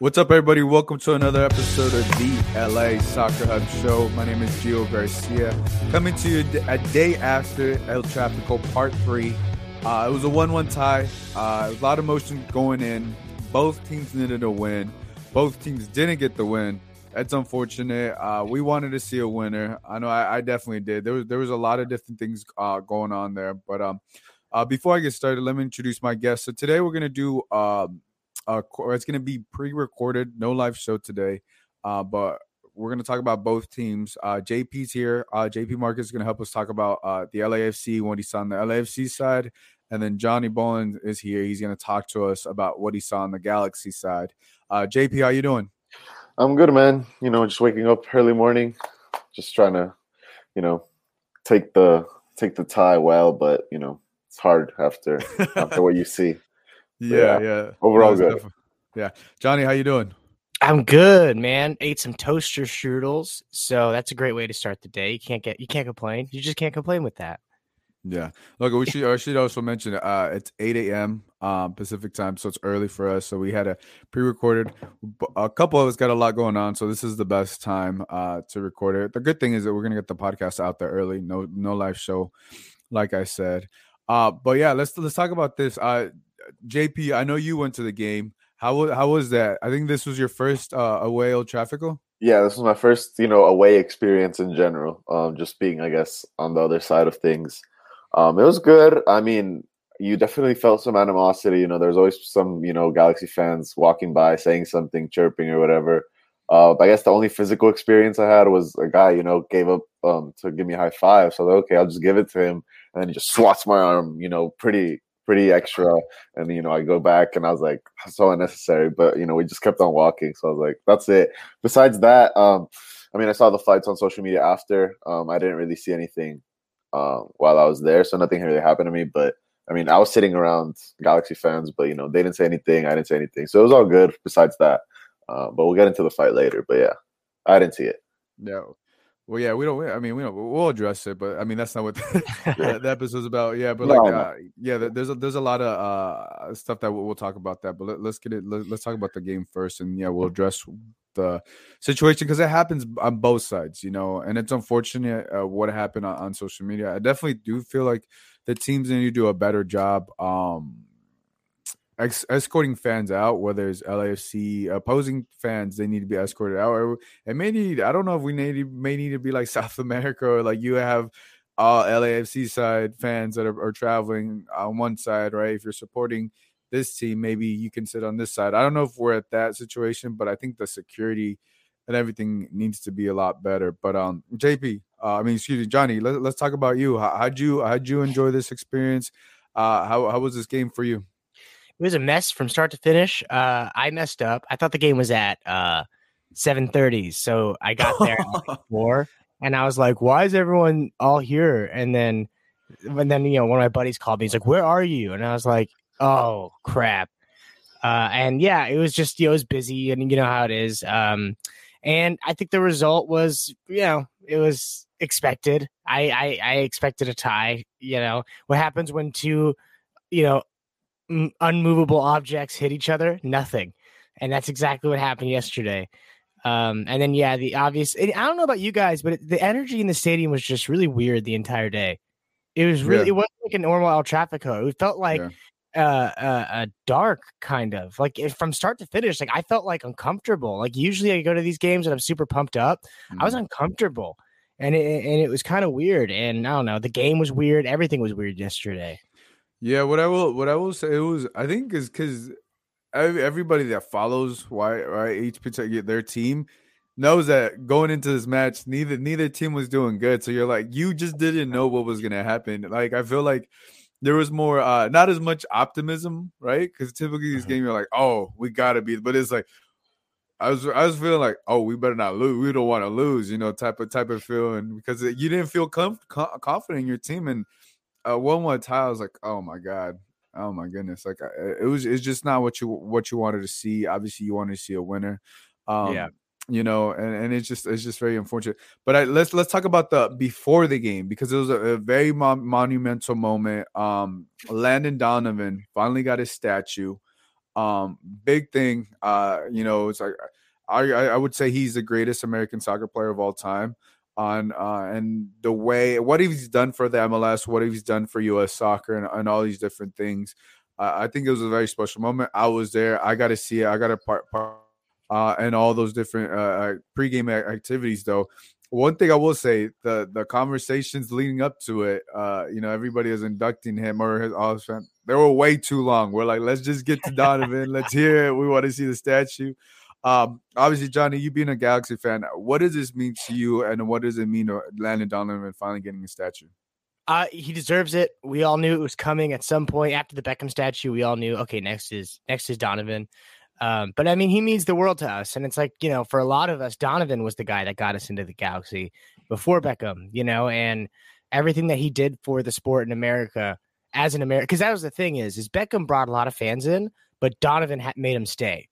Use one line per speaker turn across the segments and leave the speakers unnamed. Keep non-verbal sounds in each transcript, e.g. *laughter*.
What's up, everybody? Welcome to another episode of the LA Soccer Hub Show. My name is Gio Garcia, coming to you a day after El Trafico Part 3. Uh, it was a 1 1 tie. Uh, a lot of motion going in. Both teams needed a win. Both teams didn't get the win. That's unfortunate. Uh, we wanted to see a winner. I know I, I, definitely did. There was there was a lot of different things uh, going on there. But um, uh, before I get started, let me introduce my guest. So today we're gonna do um, uh, it's going to be pre-recorded, no live show today, uh, but we're going to talk about both teams. Uh, JP's here. Uh, JP Marcus is going to help us talk about uh, the LAFC, what he saw on the LAFC side, and then Johnny Bolin is here. He's going to talk to us about what he saw on the Galaxy side. Uh, JP, how you doing?
I'm good, man. You know, just waking up early morning, just trying to, you know, take the take the tie well, but you know, it's hard after after what you *laughs* see.
Yeah, yeah. yeah.
Overall good.
Definitely, yeah. Johnny, how you doing?
I'm good, man. Ate some toaster strudels, so that's a great way to start the day. You can't get you can't complain. You just can't complain with that.
Yeah. Look, we *laughs* should I should also mention uh it's 8 a.m. Um, Pacific time, so it's early for us. So we had a pre-recorded. A couple of us got a lot going on, so this is the best time uh to record it. The good thing is that we're gonna get the podcast out there early. No, no live show, like I said. Uh, but yeah, let's let's talk about this. Uh, JP, I know you went to the game. How how was that? I think this was your first uh, away El Trafico.
Yeah, this was my first, you know, away experience in general. Um, just being, I guess, on the other side of things. Um, it was good. I mean, you definitely felt some animosity. You know, there's always some, you know, Galaxy fans walking by saying something, chirping or whatever. Uh, I guess the only physical experience I had was a guy, you know, gave up um, to give me a high five. So okay, I'll just give it to him, and then he just swats my arm, you know, pretty pretty extra. And you know, I go back and I was like, so unnecessary. But you know, we just kept on walking. So I was like, that's it. Besides that, um, I mean, I saw the fights on social media after. Um, I didn't really see anything uh, while I was there, so nothing really happened to me. But I mean, I was sitting around Galaxy fans, but you know, they didn't say anything. I didn't say anything, so it was all good. Besides that, uh, but we'll get into the fight later. But yeah, I didn't see it.
No, well, yeah, we don't. I mean, we don't. We'll address it, but I mean, that's not what *laughs* the, the episode's about. Yeah, but like, uh, yeah, there's a there's a lot of uh stuff that we'll, we'll talk about that. But let, us get it. Let, us talk about the game first, and yeah, we'll address the situation because it happens on both sides, you know. And it's unfortunate uh, what happened on, on social media. I definitely do feel like the teams need to do a better job. Um, ex- escorting fans out, whether it's LAFC opposing fans, they need to be escorted out. It may need, I don't know if we need may need to be like *laughs* South America or like you have all LAFC side fans that are, are traveling on one side, right? If you're supporting this team, maybe you can sit on this side. I don't know if we're at that situation, but I think the security and everything needs to be a lot better. But um, JP, uh, I mean, excuse me, Johnny, let, us talk about you. How, how'd you how'd you enjoy this experience? Uh, how how was this game for you?
It was a mess from start to finish. Uh, I messed up. I thought the game was at uh, 7:30, so I got there at like *laughs* four, and I was like, "Why is everyone all here?" And then, and then you know, one of my buddies called me. He's like, "Where are you?" And I was like, "Oh crap!" Uh, and yeah, it was just you know, it was busy, and you know how it is. Um, and I think the result was, you know, it was expected. I, I I expected a tie. You know what happens when two, you know, unmovable objects hit each other? Nothing. And that's exactly what happened yesterday. Um, and then yeah, the obvious. I don't know about you guys, but it, the energy in the stadium was just really weird the entire day. It was really. Yeah. It wasn't like a normal El Trafico. It felt like. Yeah. Uh, uh, uh, dark kind of like if from start to finish. Like I felt like uncomfortable. Like usually I go to these games and I'm super pumped up. Mm. I was mm-hmm. uncomfortable, and it, and it was kind of weird. And I don't know, the game was weird. Everything was weird yesterday.
Yeah, what I will what I will say it was I think is because everybody that follows why right each particular their team knows that going into this match neither neither team was doing good. So you're like you just didn't know what was gonna happen. Like I feel like there was more uh not as much optimism, right? Because typically these mm-hmm. games you're like, oh, we gotta be, but it's like I was I was feeling like, oh, we better not lose. We don't want to lose, you know, type of type of feeling because you didn't feel com- confident in your team. And uh, one more time, I was like, oh my god, oh my goodness, like it was it's just not what you what you wanted to see. Obviously, you wanted to see a winner. Um, yeah. You know, and, and it's just it's just very unfortunate. But I, let's let's talk about the before the game because it was a, a very mon- monumental moment. Um, Landon Donovan finally got his statue. Um, big thing. Uh, you know, it's like I I would say he's the greatest American soccer player of all time. On uh, and the way what he's done for the MLS, what he's done for U.S. soccer, and, and all these different things. Uh, I think it was a very special moment. I was there. I got to see it. I got to part part uh, and all those different uh, uh pregame activities. Though one thing I will say, the the conversations leading up to it, uh, you know, everybody is inducting him or his his they were way too long. We're like, let's just get to Donovan. let's hear it. We want to see the statue. Um, obviously, Johnny, you being a Galaxy fan, what does this mean to you, and what does it mean to Landon Donovan finally getting a statue?
Uh, he deserves it. We all knew it was coming at some point after the Beckham statue. We all knew, okay, next is next is Donovan. Um, but I mean, he means the world to us. And it's like, you know, for a lot of us, Donovan was the guy that got us into the galaxy before Beckham, you know, and everything that he did for the sport in America as an American. Because that was the thing is, is Beckham brought a lot of fans in, but Donovan had made him stay.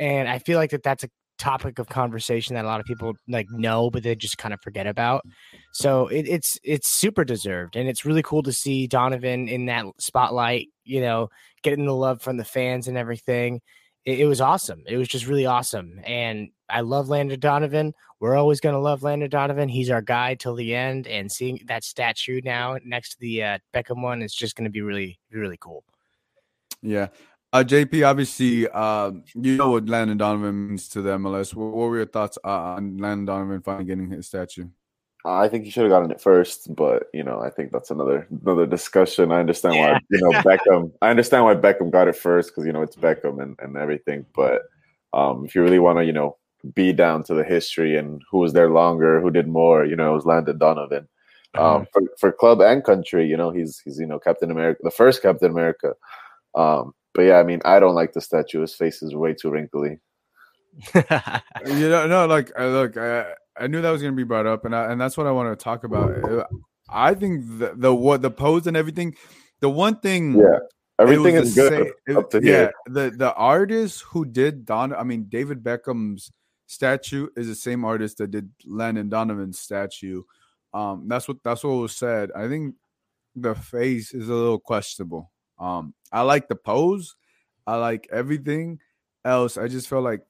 And I feel like that that's a topic of conversation that a lot of people like know, but they just kind of forget about. So it, it's it's super deserved, and it's really cool to see Donovan in that spotlight. You know, getting the love from the fans and everything it, it was awesome. It was just really awesome. And I love Landon Donovan. We're always going to love Landon Donovan. He's our guy till the end. And seeing that statue now next to the uh, Beckham one is just going to be really, really cool.
Yeah. Uh, JP, obviously, uh, you know what Landon Donovan means to the MLS. What, what were your thoughts uh, on Landon Donovan finally getting his statue?
I think he should have gotten it first, but you know, I think that's another another discussion. I understand yeah. why you know *laughs* Beckham. I understand why Beckham got it first because you know it's Beckham and, and everything. But um, if you really want to, you know, be down to the history and who was there longer, who did more, you know, it was Landon Donovan. Um, mm-hmm. for, for club and country, you know, he's he's you know Captain America, the first Captain America. Um, but yeah, I mean, I don't like the statue. His face is way too wrinkly. *laughs*
you know, no, like look, I, I knew that was going to be brought up, and I, and that's what I want to talk about. I think the, the what the pose and everything. The one thing,
yeah, everything is good.
Same, it, yeah, the the artist who did Don, I mean David Beckham's statue is the same artist that did Landon Donovan's statue. Um, that's what that's what was said. I think the face is a little questionable. Um, I like the pose, I like everything else. I just felt like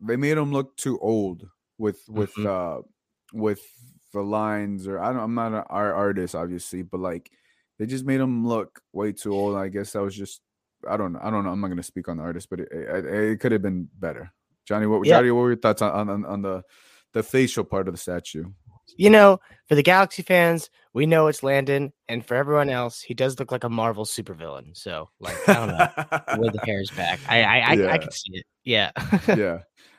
they made him look too old with with mm-hmm. uh with the lines or I don't I'm not an art artist obviously, but like they just made him look way too old. I guess that was just I don't know. I don't know. I'm not gonna speak on the artist, but it, it, it could have been better. Johnny, what yeah. Johnny, what were your thoughts on, on on the the facial part of the statue?
You know, for the Galaxy fans, we know it's Landon, and for everyone else, he does look like a Marvel supervillain. So, like, I don't know, with the *laughs* hair's back, I I I, yeah. I can see it. Yeah, *laughs*
yeah.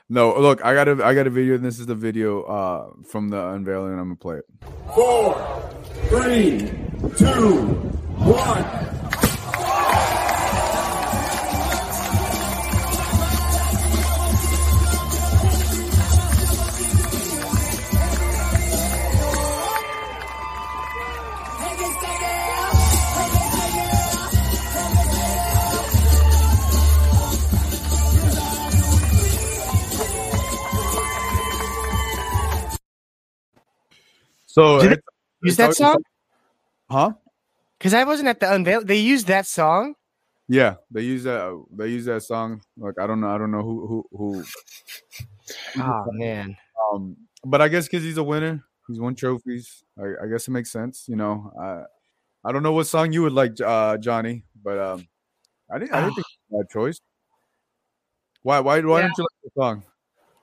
No, look, I got a I got a video, and this is the video uh, from the unveiling. I'm gonna play it.
Four, three, two, one.
So
Did use that song?
Huh?
Because I wasn't at the unveil. They used that song.
Yeah, they use that. They use that song. Like I don't know. I don't know who who who.
Oh man.
Um, but I guess because he's a winner, he's won trophies. I, I, guess it makes sense. You know, I I don't know what song you would like, uh, Johnny, but um, I didn't. I didn't think it's a bad choice. Why? Why? Why yeah. don't you like the song?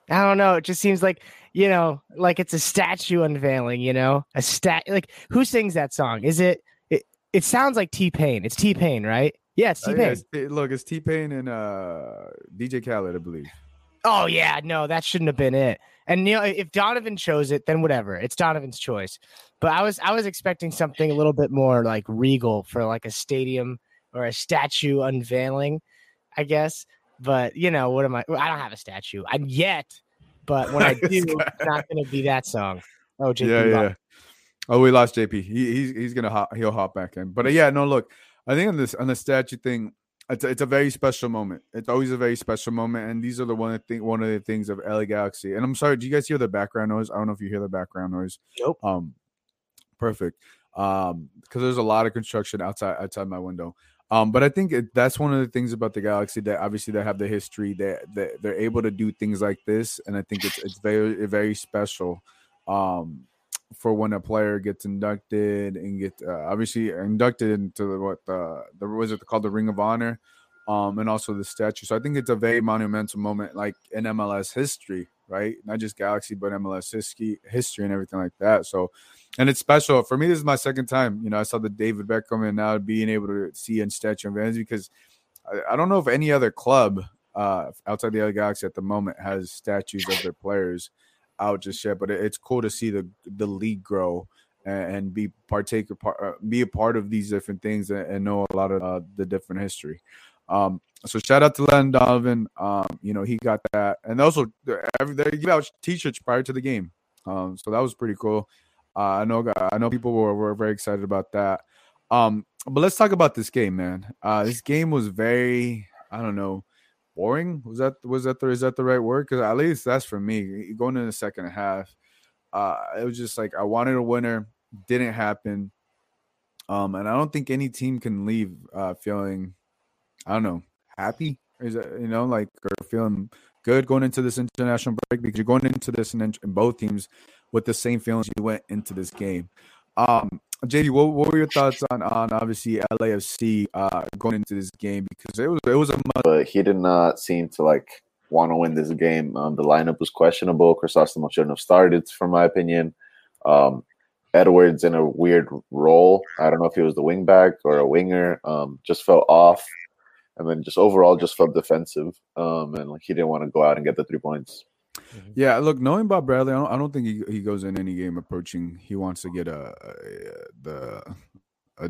I don't know. It just seems like you know, like it's a statue unveiling, you know, a stat. Like who sings that song? Is it? It it sounds like T Pain. It's T Pain, right? Yeah, it's T
Uh,
Pain.
yeah, it's- it- look, it's T Pain and uh, DJ Khaled, I believe.
Oh yeah, no, that shouldn't have been it. And you know, if Donovan chose it, then whatever. It's Donovan's choice. But I was I was expecting something a little bit more like regal for like a stadium or a statue unveiling, I guess. But you know, what am I? I don't have a statue. I'm yet, but when I *laughs* do, it's not going to be that song. Oh, JP
yeah, yeah. Oh, we lost JP. He, he's he's gonna hop, he'll hop back in. But uh, yeah, no, look, I think on this on the statue thing, it's a, it's a very special moment. It's always a very special moment, and these are the one thing, one of the things of LA Galaxy. And I'm sorry, do you guys hear the background noise? I don't know if you hear the background noise.
Nope.
Um, perfect. Um, because there's a lot of construction outside outside my window. Um, but I think that's one of the things about the Galaxy that obviously they have the history that that they're able to do things like this, and I think it's it's very very special. Um, for when a player gets inducted and get uh, obviously inducted into the, what the the was it called the Ring of Honor, um, and also the statue. So I think it's a very monumental moment, like in MLS history, right? Not just Galaxy, but MLS history, history and everything like that. So, and it's special for me. This is my second time. You know, I saw the David Beckham, and now being able to see in statue of Vans because I, I don't know if any other club uh, outside the LA Galaxy at the moment has statues of their players out just yet, but it- it's cool to see the the league grow and, be partaker part, uh, be a part of these different things and, and know a lot of uh, the different history. Um, so shout out to Landon Donovan. Um, you know he got that, and also every- they give out t-shirts prior to the game. Um, so that was pretty cool. Uh, I know I know people were, were very excited about that. Um, but let's talk about this game, man. Uh, this game was very I don't know boring. Was that was that the is that the right word? Because at least that's for me. Going in the second half, uh, it was just like I wanted a winner, didn't happen. Um, and I don't think any team can leave uh, feeling, I don't know, happy. Is that you know like or feeling good going into this international break because you're going into this in, in both teams with the same feelings you went into this game. Um, JP, what, what were your thoughts on on obviously LAFC uh, going into this game because it was it was a must
but he did not seem to like want to win this game. Um, the lineup was questionable. Crisostomo shouldn't have started, from my opinion. Um, Edwards in a weird role. I don't know if he was the wing back or a winger. Um, just felt off, and then just overall just felt defensive. Um, and like he didn't want to go out and get the three points.
Yeah, look, knowing Bob Bradley, I don't, I don't think he, he goes in any game approaching. He wants to get a, a the a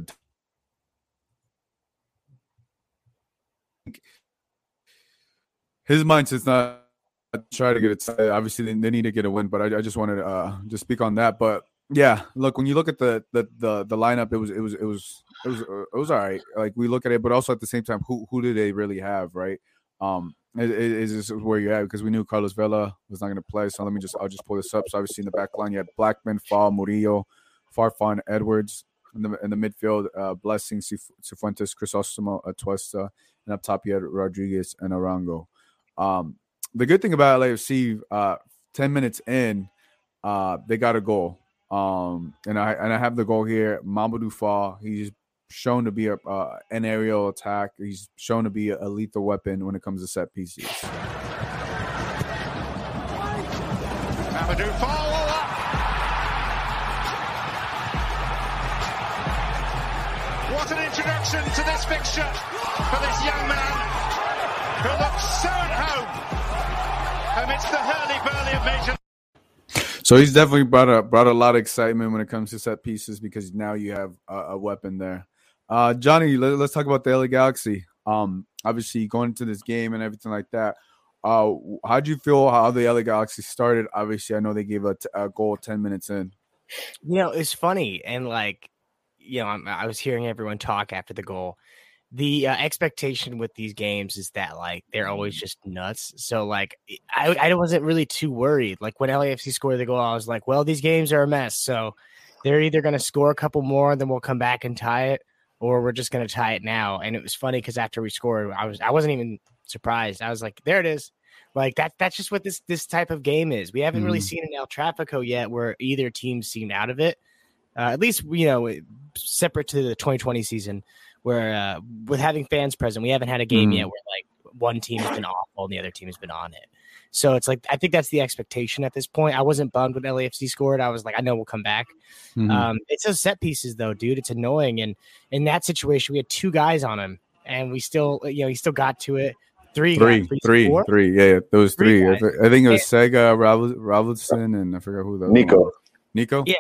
his mindset's not try to get it. Obviously, they, they need to get a win, but I, I just wanted to uh, just speak on that. But yeah, look, when you look at the the the, the lineup, it was it was it was it was uh, it was all right. Like we look at it, but also at the same time, who who do they really have, right? Um, is, is this where you're at? Because we knew Carlos Vela was not going to play. So let me just I'll just pull this up. So obviously in the back line, you had Blackman, Fall, Murillo, Farfan, Edwards. In the, in the midfield, uh, Blessing, Cif- Cifuentes, Crisostomo, Atuesta, and up top you had Rodriguez and Arango. Um, the good thing about LAFC, uh, ten minutes in, uh, they got a goal. Um, and I and I have the goal here. Mamadou Fall, he's shown to be a uh, an aerial attack. He's shown to be a, lethal weapon when it comes to set pieces.
Mamadou Fall. What an introduction to this fixture for this young man who looks so at
So he's definitely brought a brought a lot of excitement when it comes to set pieces because now you have a, a weapon there. Uh, Johnny, let, us talk about the LA Galaxy. Um, obviously going into this game and everything like that. Uh, how do you feel how the LA Galaxy started? Obviously, I know they gave a, t- a goal ten minutes in.
You know, it's funny and like, you know, I'm, I was hearing everyone talk after the goal. The uh, expectation with these games is that like they're always just nuts. So like, I I wasn't really too worried. Like when LAFC scored the goal, I was like, well, these games are a mess. So they're either going to score a couple more, and then we'll come back and tie it, or we're just going to tie it now. And it was funny because after we scored, I was I wasn't even surprised. I was like, there it is. Like that that's just what this this type of game is. We haven't really
Mhm.
seen an El Trafico yet where either team seemed out of it. Uh, at least you know separate to the 2020 season where uh, with having fans present, we haven't had a game
Mhm.
yet where like one team has been awful and the other team has been on it. So it's like I think that's the expectation at this point. I wasn't bummed when LAFC scored. I was like, I know we'll come back. Mm-hmm. Um, it's those set pieces though, dude. It's annoying. And in that situation, we had two guys on him, and we still, you know, he still got to it. Three,
three, guys, three, three, three. Yeah, those three. three. I, think it was Sega, Robertson, and I forgot who the
Nico.
Nico.
Yeah,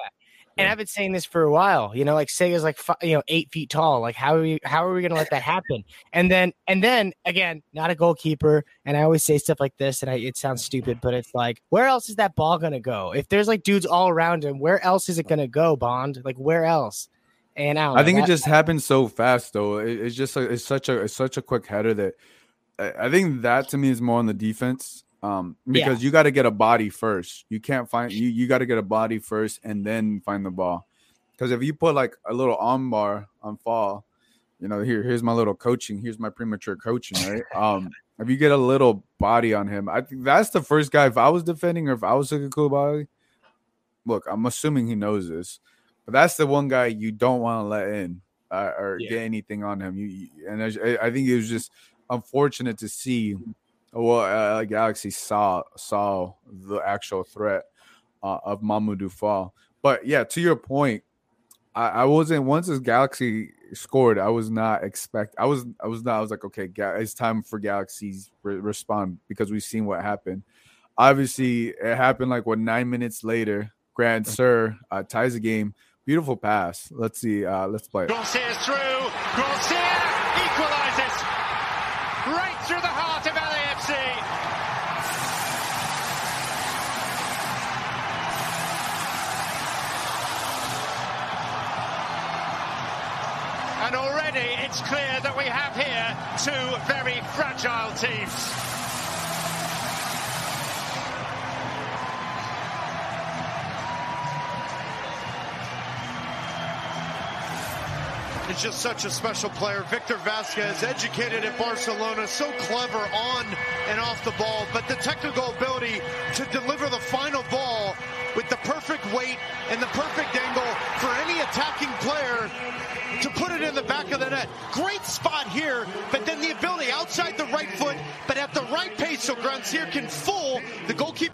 and I've been saying this for a while. You know, like Sega's like you know eight feet tall. Like how are we how are we going to let that happen? And then and then again, not a goalkeeper. And I always say stuff like this, and I, it sounds stupid, but it's like where else is that ball going to go? If there's like dudes all around him, where else is it going to go? Bond, like where else? And I,
I think that, it just happened so fast, though. It, it's just a, it's such a it's such a quick header that I, I think that to me is more on the defense um because yeah. you got to get a body first. You can't find you you got to get a body first and then find the ball. Because if you put like a little arm bar on fall you know here here's my little coaching here's my premature coaching right? *laughs* Um if you get a little body on him i think that's the first guy if i was defending or if i was a cool body look i'm assuming he knows this but that's the one guy you don't want to let in uh, or yeah. get anything on him. You, you and I, I think it was just unfortunate to see well, uh, Galaxy saw saw the actual threat uh, of Mamadou Fall. But yeah, to your point, I, I, wasn't once this Galaxy scored. I was not expect. I was I was not. I was like, okay, it's time for Galaxy's re- respond because we've seen what happened. Obviously, it happened like what nine minutes later. Grandsir uh, ties the game. Beautiful pass. Let's see. Uh, let's play.
Garcia's through. Garcia equalizes it's clear that we have here two very fragile teams. is just such a special player. Victor Vázquez, educated at Barcelona, so clever on and off the ball, but the technical ability to deliver the final ball with the perfect weight and the perfect angle for any attacking player to put it in the back of the net. Great spot here, but then the ability outside the right foot, but at the right pace so Grandsir can fool the goalkeeper.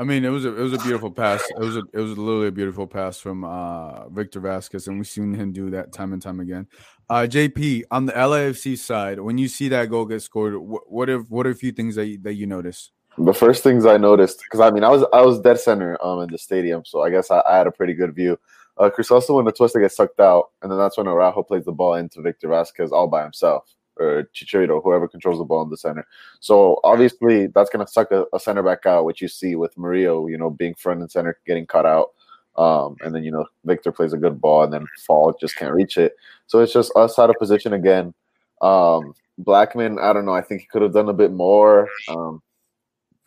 I mean, it was a it was a beautiful pass. It was a it was literally a beautiful pass from uh, Victor Vázquez, and we've seen him do that time and time again. Uh, JP on the LAFC side, when you see that goal get scored, what, what are what are a few things that you, that you notice?
The first things I noticed, because I mean, I was I was dead center um in the stadium, so I guess I, I had a pretty good view. Uh, when the twister gets sucked out, and then that's when Araujo plays the ball into Victor Vázquez all by himself or Chicharito, whoever controls the ball in the center. So obviously that's going to suck a, a, center back out, which you see with Murillo, you know, being front and center, getting cut out. Um, and then, you know, Victor plays a good ball and then Fall just can't reach it. So it's just us out of position again. Um, Blackman, I don't know. I think he could have done a bit more. Um,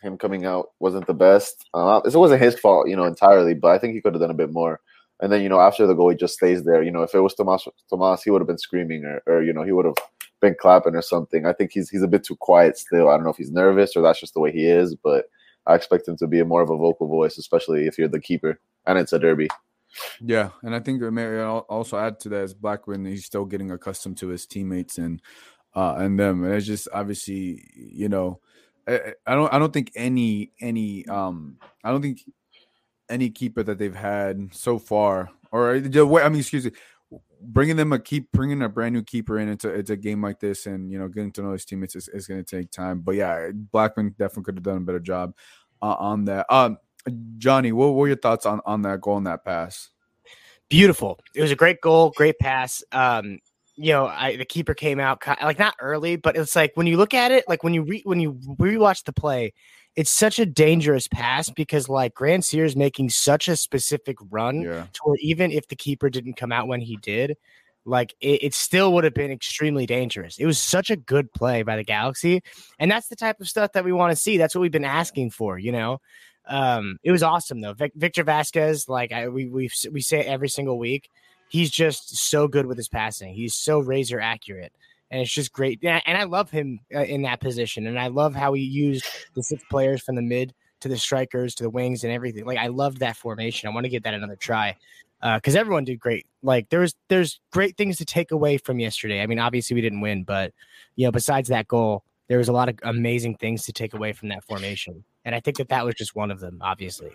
him coming out wasn't the best. Uh, it wasn't his fault, you know, entirely, but I think he could have done a bit more. And then, you know, after the goal, he just stays there. You know, if it was Tomas, Tomas, he would have been screaming or, or you know, he would have been clapping or something. I think he's he's a bit too quiet still. I don't know if he's nervous or that's just the way he is, but I expect him to be more of a vocal voice, especially if you're the keeper and it's a derby.
Yeah, and I think I may also add to that is Blackman. He's still getting accustomed to his teammates and uh and them, and it's just obviously you know I, I don't I don't think any any um I don't think any keeper that they've had so far or I mean excuse me bringing them a keep bringing a brand new keeper in into it's a game like this and you know getting to know his teammates is, is going to take time. But yeah blackman definitely could have done a better job uh, on that. Um johnny what were your thoughts on on that goal and that pass?
Beautiful. It was a great goal great pass. Um you know, I, the keeper came out like not early, but it's like when you look at it, like when you re, when you rewatch the play, it's such a dangerous pass because like Grandsir Sears making such a specific run yeah. to where even if the keeper didn't come out when he did, like it, it, still would have been extremely dangerous. It was such a good play by the Galaxy, and that's the type of stuff that we want to see. That's what we've been asking for, you know. Um, it was awesome though. Vic, Victor Vázquez, like I, we we we say it every single week, he's just so good with his passing. He's so razor accurate and it's just great. And I love him uh, in that position, and I love how he used the six players from the mid to the strikers to the wings and everything. Like I loved that formation. I want to get that another try because uh, everyone did great. Like there's there's great things to take away from yesterday. I mean, obviously we didn't win, but you know, besides that goal, there was a lot of amazing things to take away from that formation, and I think that that was just one of them, obviously.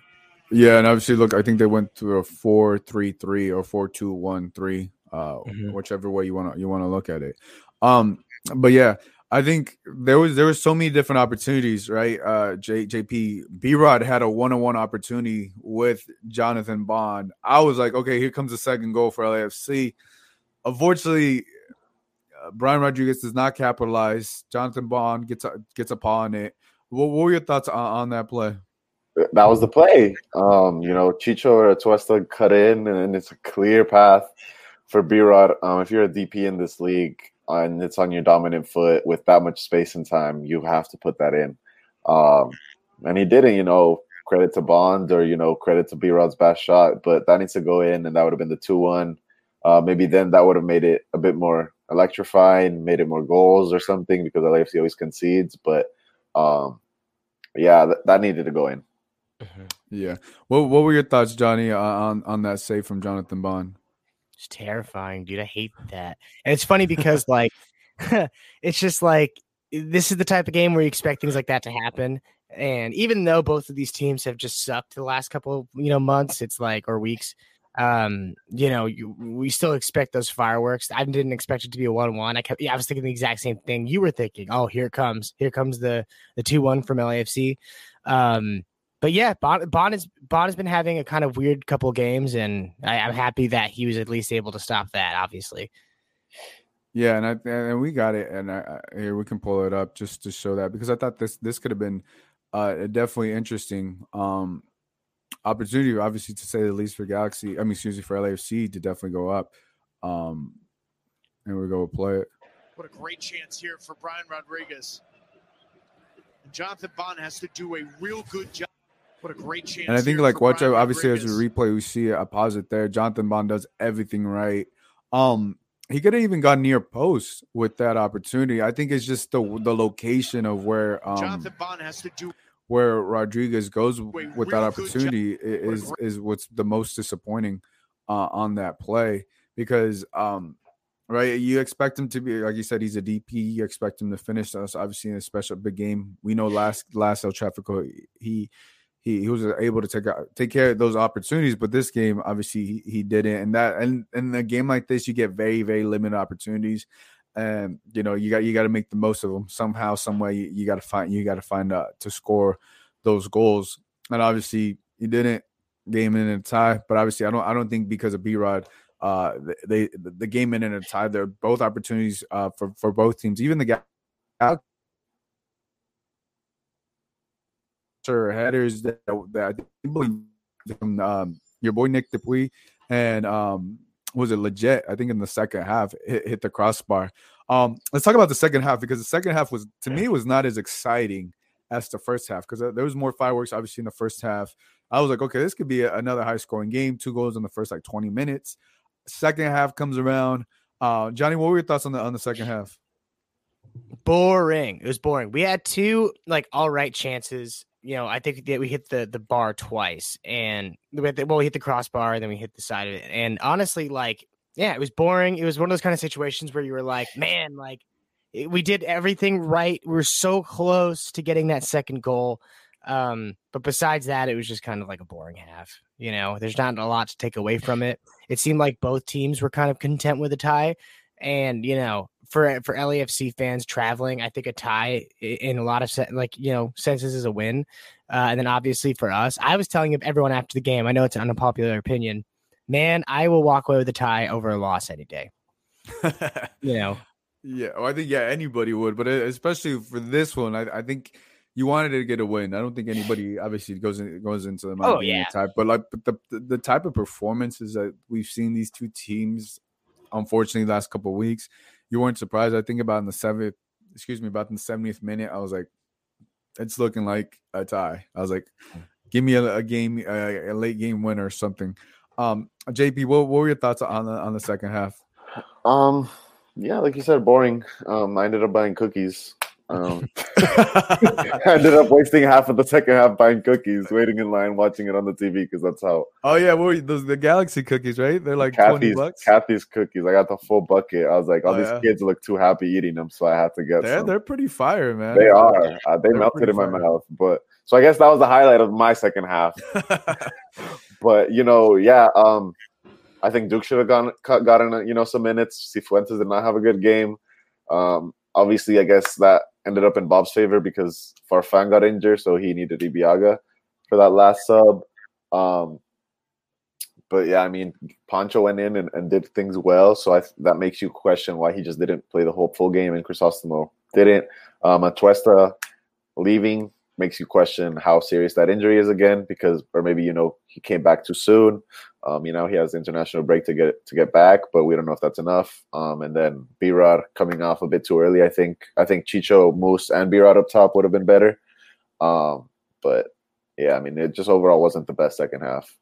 Yeah, and obviously, look, I think they went through a four-three-three or four-two-one-three, uh, mm-hmm. whichever way you want to you want to look at it. Um, but yeah, I think there was there was so many different opportunities, right? Uh, J, JP B Rod had a one on one opportunity with Jonathan Bond. I was like, okay, here comes the second goal for LAFC. Unfortunately, uh, Brian Rodriguez does not capitalize. Jonathan Bond gets a, gets on it. What, what were your thoughts on, on, that play?
That was the play. Um, you know, Chicho or Atuesta cut in, and it's a clear path for B Rod. Um, if you're a DP in this league, and it's on your dominant foot with that much space and time, you have to put that in. Um, and he didn't, you know, credit to Bond or, you know, credit to B Rod's best shot, but that needs to go in and that would have been the 2 1. Uh, maybe then that would have made it a bit more electrifying, made it more goals or something because LAFC always concedes. But um, yeah, th- that needed to go in.
Mm-hmm. Yeah. What What were your thoughts, Johnny, on on that save from Jonathan Bond?
It's terrifying, dude. I hate that. And it's funny because like *laughs* it's just like this is the type of game where you expect things like that to happen. And even though both of these teams have just sucked the last couple, you know, months, it's like or weeks, um, you know, you, we still expect those fireworks. I didn't expect it to be a one-one. I kept, yeah, I was thinking the exact same thing you were thinking. Oh, here comes, here comes the the two-one from LAFC. Um, but yeah, Bond, Bond has Bond has been having a kind of weird couple games, and I, am happy that he was at least able to stop that. Obviously.
Yeah, and I and we got it, and I, here we can pull it up just to show that because I thought this this could have been uh, definitely interesting um, opportunity, obviously to say the least for Galaxy. I mean, excuse me, for LAFC to definitely go up, um, and we go play it.
What a great chance here for Brian Rodriguez. Jonathan Bond has to do a real good job what a great chance!
And I think like watch. Obviously, as a replay, we see a posit there. Jonathan Bond does everything right. Um, he could have even got near post with that opportunity. I think it's just the the location of where um Jonathan Bond has to do where Rodriguez goes with that opportunity is is what's the most disappointing uh, on that play because um right you expect him to be like you said he's a DP you expect him to finish us obviously in a special big game we know last last El Tráfico he he, he was able to take out, take care of those opportunities. But this game, obviously, he, he didn't. And that and in a game like this, you get very very limited opportunities, and you know you got you got to make the most of them somehow, some way. You, you got to find you got to find uh, to score those goals. And obviously, he didn't. Game in a tie, but obviously, I don't I don't think because of B Rod. Uh, they the game in a tie. They're both opportunities uh, for for both teams. Even the guy or headers that, that I believe from um, your boy Nick DePuy and um, was it legit? I think in the second half hit, hit the crossbar. Um, let's talk about the second half because the second half was to me was not as exciting as the first half because uh, there was more fireworks obviously in the first half. I was like, okay, this could be a, another high scoring game. Two goals in the first like 20 minutes. Second half comes around. Uh, Johnny, what were your thoughts on the on the second half?
Boring. It was boring. We had two like all right chances you know, I think that we hit the the bar twice, and we the, well, we hit the crossbar, and then we hit the side of it. And honestly, like, yeah, it was boring. It was one of those kind of situations where you were like, man, like, it, we did everything right. We are so close to getting that second goal. Um, but besides that, it was just kind of like a boring half. You know, there's not a lot to take away from it. It seemed like both teams were kind of content with a tie, and you know, for for LAFC fans traveling, I think a tie in a lot of se- like you know senses is a win. Uh, and then obviously for us, I was telling everyone after the game. I know it's an unpopular opinion. Man, I will walk away with a tie over a loss any day. *laughs* you know.
Yeah, well, I think yeah anybody would, but uh, especially for this one, I, I think you wanted to get a win. I don't think anybody *sighs* obviously goes in, goes into the
oh yeah
type, but like but the the type of performances that we've seen these two teams, unfortunately, last couple weeks, you weren't surprised. I think about in the seventh, excuse me, about in the 70th minute, I was like, it's looking like a tie. I was like, give me a, a game, a, a, late game winner or something. Um, JP, what, what were your thoughts on the on the second half?
Um, yeah, like you said, boring. Um, I ended up buying cookies Um, *laughs* *laughs* I ended up wasting half of the second half buying cookies, waiting in line, watching it on the TV because that's how.
Oh yeah, what were those the Galaxy cookies, right? They're like
Kathy's,
twenty bucks.
Kathy's cookies. I got the full bucket. I was like, all
Oh,
these
yeah.
kids look too happy eating them, so I had to get
They're
some.
they're pretty fire, man.
They are. Uh, they
They're
melted in my
fire.
mouth. But so I guess that was the highlight of my second half. *laughs* But you know, yeah, um, I think Duke should have gone got- gotten you know some minutes. Cifuentes did not have a good game. Um, obviously, I guess that ended up in Bob's favor because Farfan got injured, so he needed Ibeagha for that last sub. Um, but yeah, I mean, Pancho went in and, and did things well, so I, that makes you question why he just didn't play the whole full game, and Crisostomo didn't. Um, Atuesta leaving makes you question how serious that injury is again, because or maybe you know he came back too soon. Um, you know he has international break to get to get back, but we don't know if that's enough. Um, and then B Rod coming off a bit too early. I think I think Chicho, Moose, and B Rod up top would have been better. Um, but yeah, I mean it just overall wasn't the best second half.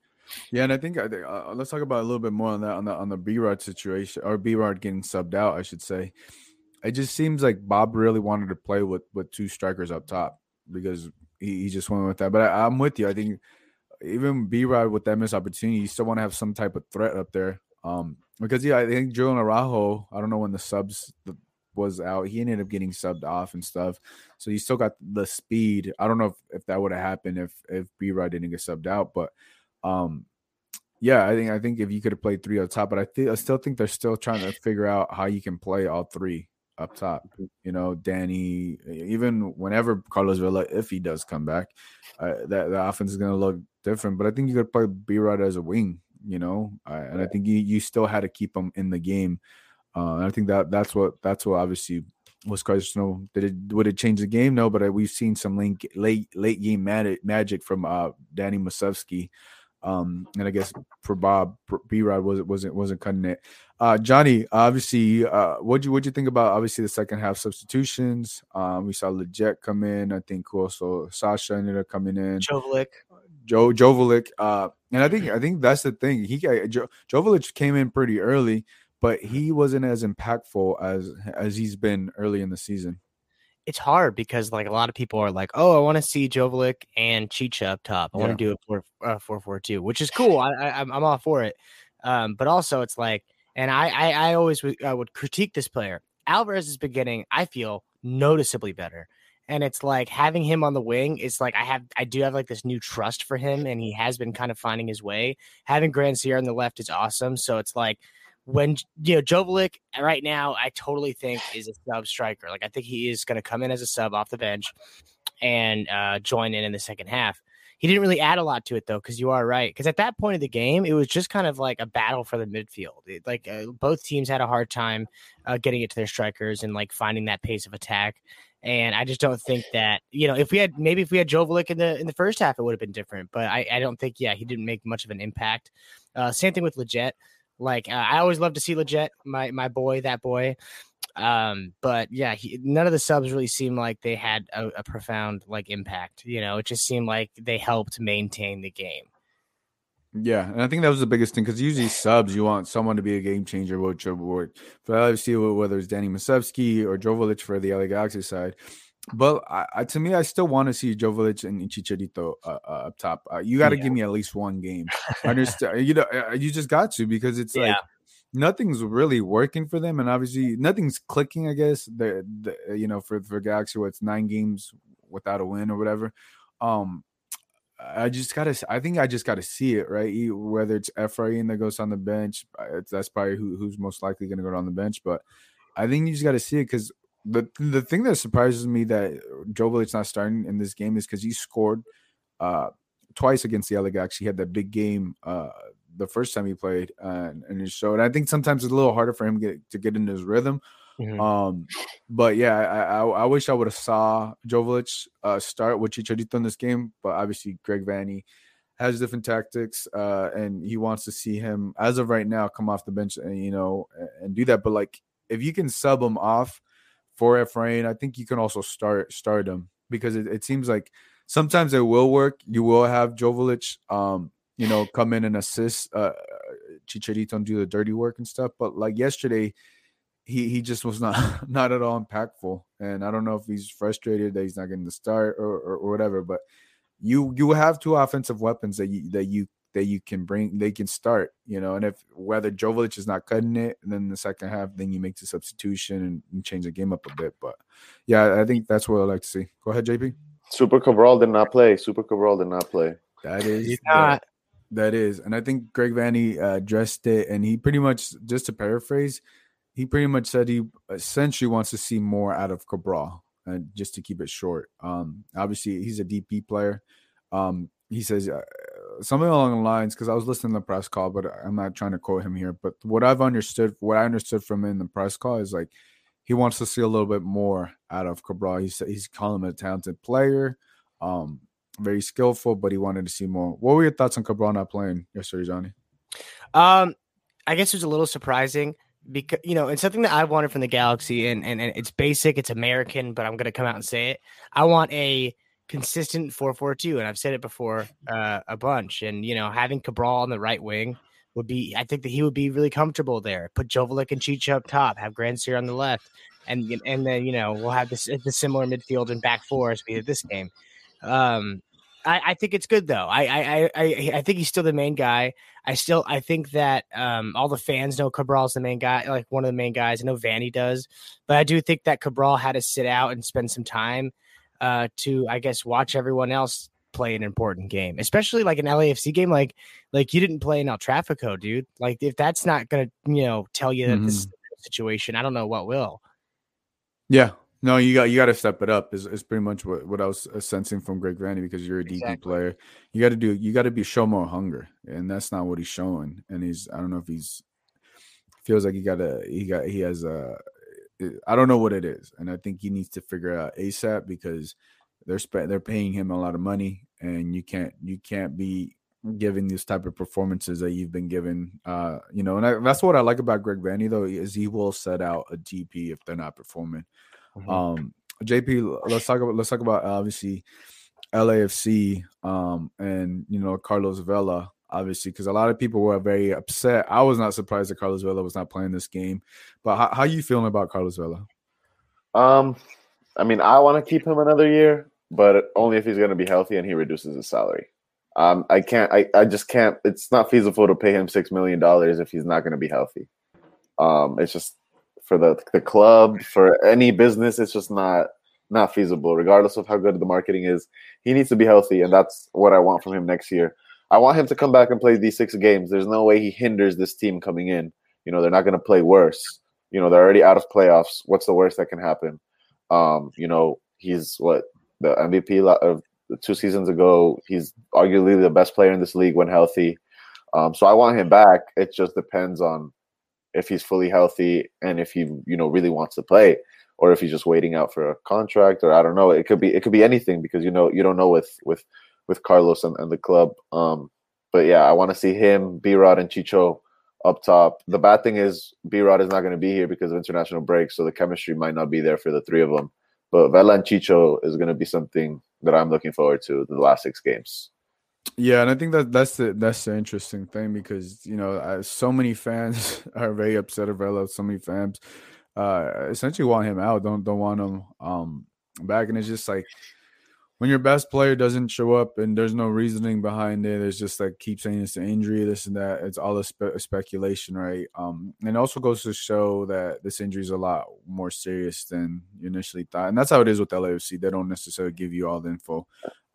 Yeah, and I think I think uh, let's talk about a little bit more on that on the on the B Rod situation or B Rod getting subbed out. I should say. It just seems like Bob really wanted to play with with two strikers up top because he, he just went with that. But I, I'm with you. I think even B Rod with that missed opportunity, you still want to have some type of threat up there. Um, because yeah, I think Joe Araujo. I don't know when the subs was out. He ended up getting subbed off and stuff. So you still got the speed. I don't know if, if that would have happened if if B Rod didn't get subbed out, but um yeah, I think I think if you could have played three up top, but I think I still think they're still trying to figure out how you can play all three up top. You know, Danny, even whenever Carlos Vela, if he does come back, uh, that the offense is going to look different. But I think you could play B Rod as a wing. You know, uh, and I think you you still had to keep him in the game. Uh, and I think that that's what that's what obviously was questionable. Did it would it change the game? No, but uh, we've seen some late late late game magic, magic from uh, Danny Musovski. Um, and I guess for Bob, B Rod wasn't wasn't wasn't cutting it. Uh, Johnny, obviously, uh, what you what you think about obviously the second half substitutions? Um, we saw Leggett come in. I think also Sasha ended up coming in.
Joveljic.
Joe Joveljic. Uh, and I think I think that's the thing. He jo, Joveljic came in pretty early, but he wasn't as impactful as as he's been early in the season.
It's hard because like a lot of people are like, oh, I want to see Joveljic and Chicha up top. I
Yeah.
want to do a four uh, four four two, which is cool. I, I I'm all for it. Um, but also it's like, and I I, I always would, uh, would critique this player. Alvarez has been getting, I feel, noticeably better. And it's like having him on the wing. It's like I have, I do have like this new trust for him, and he has been kind of finding his way. Having Grandsir on the left is awesome. So it's like when you know Joveljic right now, I totally think is a sub striker. Like I think he is going to come in as a sub off the bench and uh, join in in the second half. He didn't really add a lot to it though, because you are right. Because at that point of the game, it was just kind of like a battle for the midfield. It, like uh, both teams had a hard time uh, getting it to their strikers and like finding that pace of attack. And I just don't think that you know if we had maybe if we had Joveljic in the in the first half, it would have been different. But I, I don't think yeah he didn't make much of an impact. Uh, same thing with Leggett. Like uh, I always love to see Leggett, my my boy, that boy. Um, but yeah, he, none of the subs really seemed like they had a, a profound like impact. You know, it just seemed like they helped maintain the game.
Yeah, and I think that was the biggest thing because usually subs you want someone to be a game changer, which would for LFC whether it's Danny Musovski or Joveljic for the LA Galaxy side. But I, I, to me, I still want to see Joveljic and Chicharito uh, uh, up top. Uh, you got to
Yeah.
give me at least one game. *laughs* Understand, you know, uh, you just got to because it's like nothing's really working for them, and obviously nothing's clicking. I guess the, the you know for for Galaxy, what's nine games without a win or whatever. Um, I just gotta. I think I just gotta see it, right? Whether it's Efrain that goes on the bench, uh, that's probably who, who's most likely going to go on the bench. But I think you just got to see it because the the thing that surprises me that Joveljic's not starting in this game is because he scored uh, twice against the LA Galaxy. He had that big game uh, the first time he played, uh, and it showed. I think sometimes it's a little harder for him get, to get into his rhythm.
Mhm.
Um, but yeah, I, I I wish I would have saw Joveljic uh start with Chicharito in this game, but obviously Greg Vanney has different tactics, uh, and he wants to see him as of right now come off the bench and you know and do that. But like if you can sub him off for Efrain, I think you can also start start him because it, it seems like sometimes it will work. You will have Joveljic, um, you know, come in and assist uh Chicharito and do the dirty work and stuff. But like yesterday he he just was not *laughs* not at all impactful. And I don't know if he's frustrated that he's not getting the start or, or, or whatever. But you you have two offensive weapons that you that you that you can bring they can start, you know, and if whether Joveljic is not cutting it, and then the second half, then you make the substitution and, and, change the game up a bit. But yeah, I think that's what I like to see. Go ahead, JP.
Super Cabral did not play. Super Cabral did not play.
That is not. That is, and I think Greg Vanney uh, addressed it, and he pretty much, just to paraphrase, he pretty much said he essentially wants to see more out of Cabral, and uh, just to keep it short. Um, obviously, he's a DP player. Um, he says uh, something along the lines because I was listening to the press call, but I'm not trying to quote him here. But what I've understood, what I understood from him in the press call is like he wants to see a little bit more out of Cabral. He's he's calling him a talented player. Um, very skillful, but he wanted to see more. What were your thoughts on Cabral not playing yesterday, Johnny?
Um, I guess it was a little surprising because you know it's something that I wanted from the Galaxy, and and, and it's basic, it's American, but I'm gonna come out and say it. I want a consistent 4-4-2, and I've said it before uh, a bunch. And you know, having Cabral on the right wing would be, I think that he would be really comfortable there. Put Joveljic and Cheech up top, have Grandsir on the left, and and then you know we'll have this the similar midfield and back four as we did this game. Um, I, I, think it's good though. I, I I I think he's still the main guy. I still I think that um, all the fans know Cabral's the main guy, like one of the main guys. I know Vanney does, but I do think that Cabral had to sit out and spend some time uh, to I guess watch everyone else play an important game, especially like an LAFC game. Like like you didn't play in El Trafico, dude. Like if that's not gonna you know tell you that mm-hmm. this situation, I don't know what will.
Yeah, no, you got you got to step it up. Is is pretty much what, what I was uh, sensing from Greg Vanney because you're a DP exactly. player. You got to do you got to be show more hunger, and that's not what he's showing. And he's I don't know if he's feels like he got a he got he has a I don't know what it is, and I think he needs to figure out ASAP because they're sp- they're paying him a lot of money, and you can't you can't be giving these type of performances that you've been given. Uh, you know, and I, that's what I like about Greg Vanney though is he will set out a GP if they're not performing. Mm-hmm. Um, JP, let's talk about let's talk about obviously LAFC um, and you know Carlos Vela obviously because a lot of people were very upset. I was not surprised that Carlos Vela was not playing this game, but how, how you feeling about Carlos Vela?
Um, I mean, I want to keep him another year, but only if he's going to be healthy and he reduces his salary. Um, I can't. I, I just can't. It's not feasible to pay him six million dollars if he's not going to be healthy. Um, it's just for the the club for any business it's just not not feasible. Regardless of how good the marketing is he needs to be healthy and that's what i want from him next year. I want him to come back and play these six games. There's no way he hinders this team coming in. You know they're not going to play worse. You know they're already out of playoffs. What's the worst that can happen? Um you know he's what the mvp of two seasons ago he's arguably the best player in this league when healthy. Um so i want him back. It just depends on if he's fully healthy and if he you know really wants to play or if he's just waiting out for a contract or I don't know. It could be it could be anything because you know you don't know with with with Carlos and, and the club. Um, but yeah, I want to see him, B Rod, and Chicho up top. The bad thing is B Rod is not going to be here because of international break, so the chemistry might not be there for the three of them. But Vela and Chicho is going to be something that I'm looking forward to the last six games.
Yeah, and I think that that's the that's the interesting thing because you know so many fans *laughs* are very upset about Vela. So many fans uh, essentially want him out. Don't don't want him um back, and it's just like when your best player doesn't show up and there's no reasoning behind it, it's just like keep saying it's an injury, this and that. It's all a, spe- speculation, right? Um, and also goes to show that this injury is a lot more serious than you initially thought, and that's how it is with LAFC. They don't necessarily give you all the info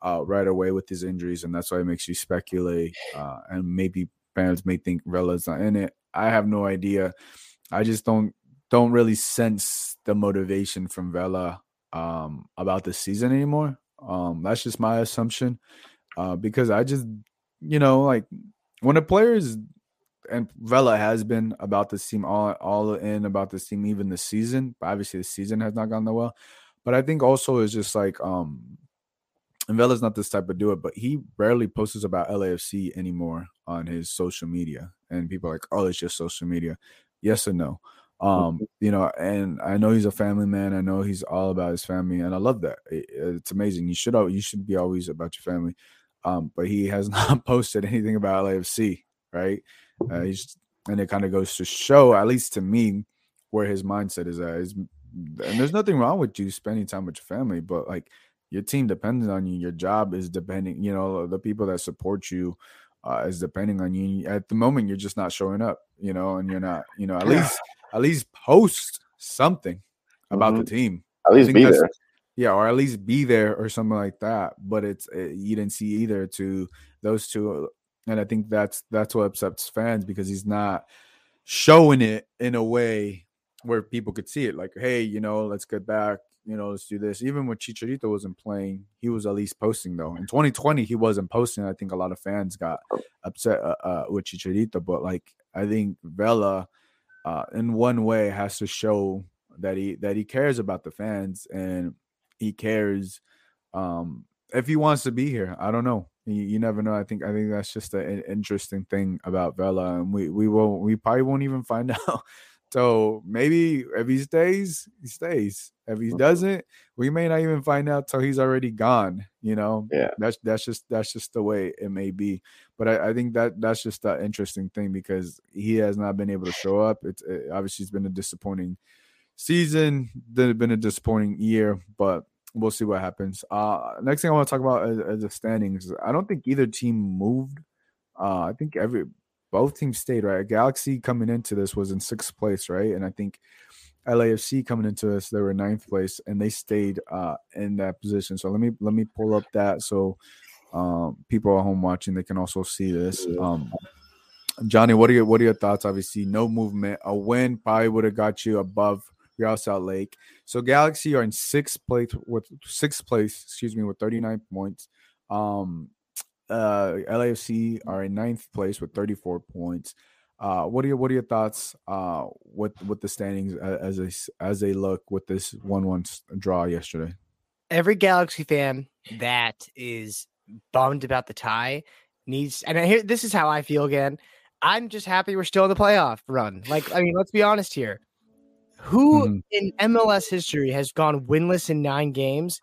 uh, right away with these injuries, and that's why it makes you speculate. Uh, and maybe fans may think Vela's not in it. I have no idea. I just don't don't really sense the motivation from Vela um, about the season anymore. Um, that's just my assumption uh, because I just, you know, like when a player is and Vela has been about this team all all in about this team even the season. But obviously the season has not gone that well. But I think also it's just like um and Vela's not this type of do it, but he rarely posts about LAFC anymore on his social media. And people are like, oh, it's just social media. Yes or no. Um, you know, and I know he's a family man. I know he's all about his family, and I love that. It, it's amazing. You should you should be always about your family. Um, but he has *laughs* not posted anything about LAFC, right? Uh, he's and it kind of goes to show, at least to me, where his mindset is at. Is and there's nothing wrong with you spending time with your family, but like your team depends on you. Your job is depending. You know, the people that support you uh, is depending on you. At the moment, you're just not showing up. You know, and you're not. You know, at least at least post something about
Mhm.
the team.
At least be there.
Yeah, or at least be there or something like that. But it's it, you didn't see either to those two, and I think that's that's what upsets fans because he's not showing it in a way where people could see it. Like, hey, you know, let's get back. You know, let's do this. Even when Chicharito wasn't playing, he was at least posting though. In 2020, he wasn't posting. I think a lot of fans got upset uh, uh, with Chicharito, but like I think Vela, uh, in one way, has to show that he that he cares about the fans and he cares um if he wants to be here i don't know you, you never know i think i think that's just an interesting thing about vela and we we won't we probably won't even find *laughs* out so maybe if he stays he stays. If he doesn't we may not even find out till he's already gone you know?
Yeah.
that's that's just that's just the way it may be. But i, I think that that's just an interesting thing because he has not been able to show up. It's it, obviously it's been a disappointing season then it's been a disappointing year but we'll see what happens. Uh next thing i want to talk about is, is the standings. I don't think either team moved. Uh i think every both teams stayed right galaxy coming into this was in sixth place right and i think lafc coming into this they were ninth place and they stayed uh in that position so let me let me pull up that so um people at home watching they can also see this um Jonny, what are your what are your thoughts? Obviously, no movement. A win probably would have got you above Real Salt Lake. So Galaxy are in sixth place with sixth place, excuse me, with 39 points. Um uh LAFC are in ninth place with 34 points. Uh what are your what are your thoughts uh with with the standings as they as they look with this 1-1 draw yesterday?
every Galaxy fan that is bummed about the tie needs, and I hear this is how I feel again. I'm just happy we're still in the playoff run. Like, I mean, let's be honest here. Who
Mhm.
in MLS history has gone winless in nine games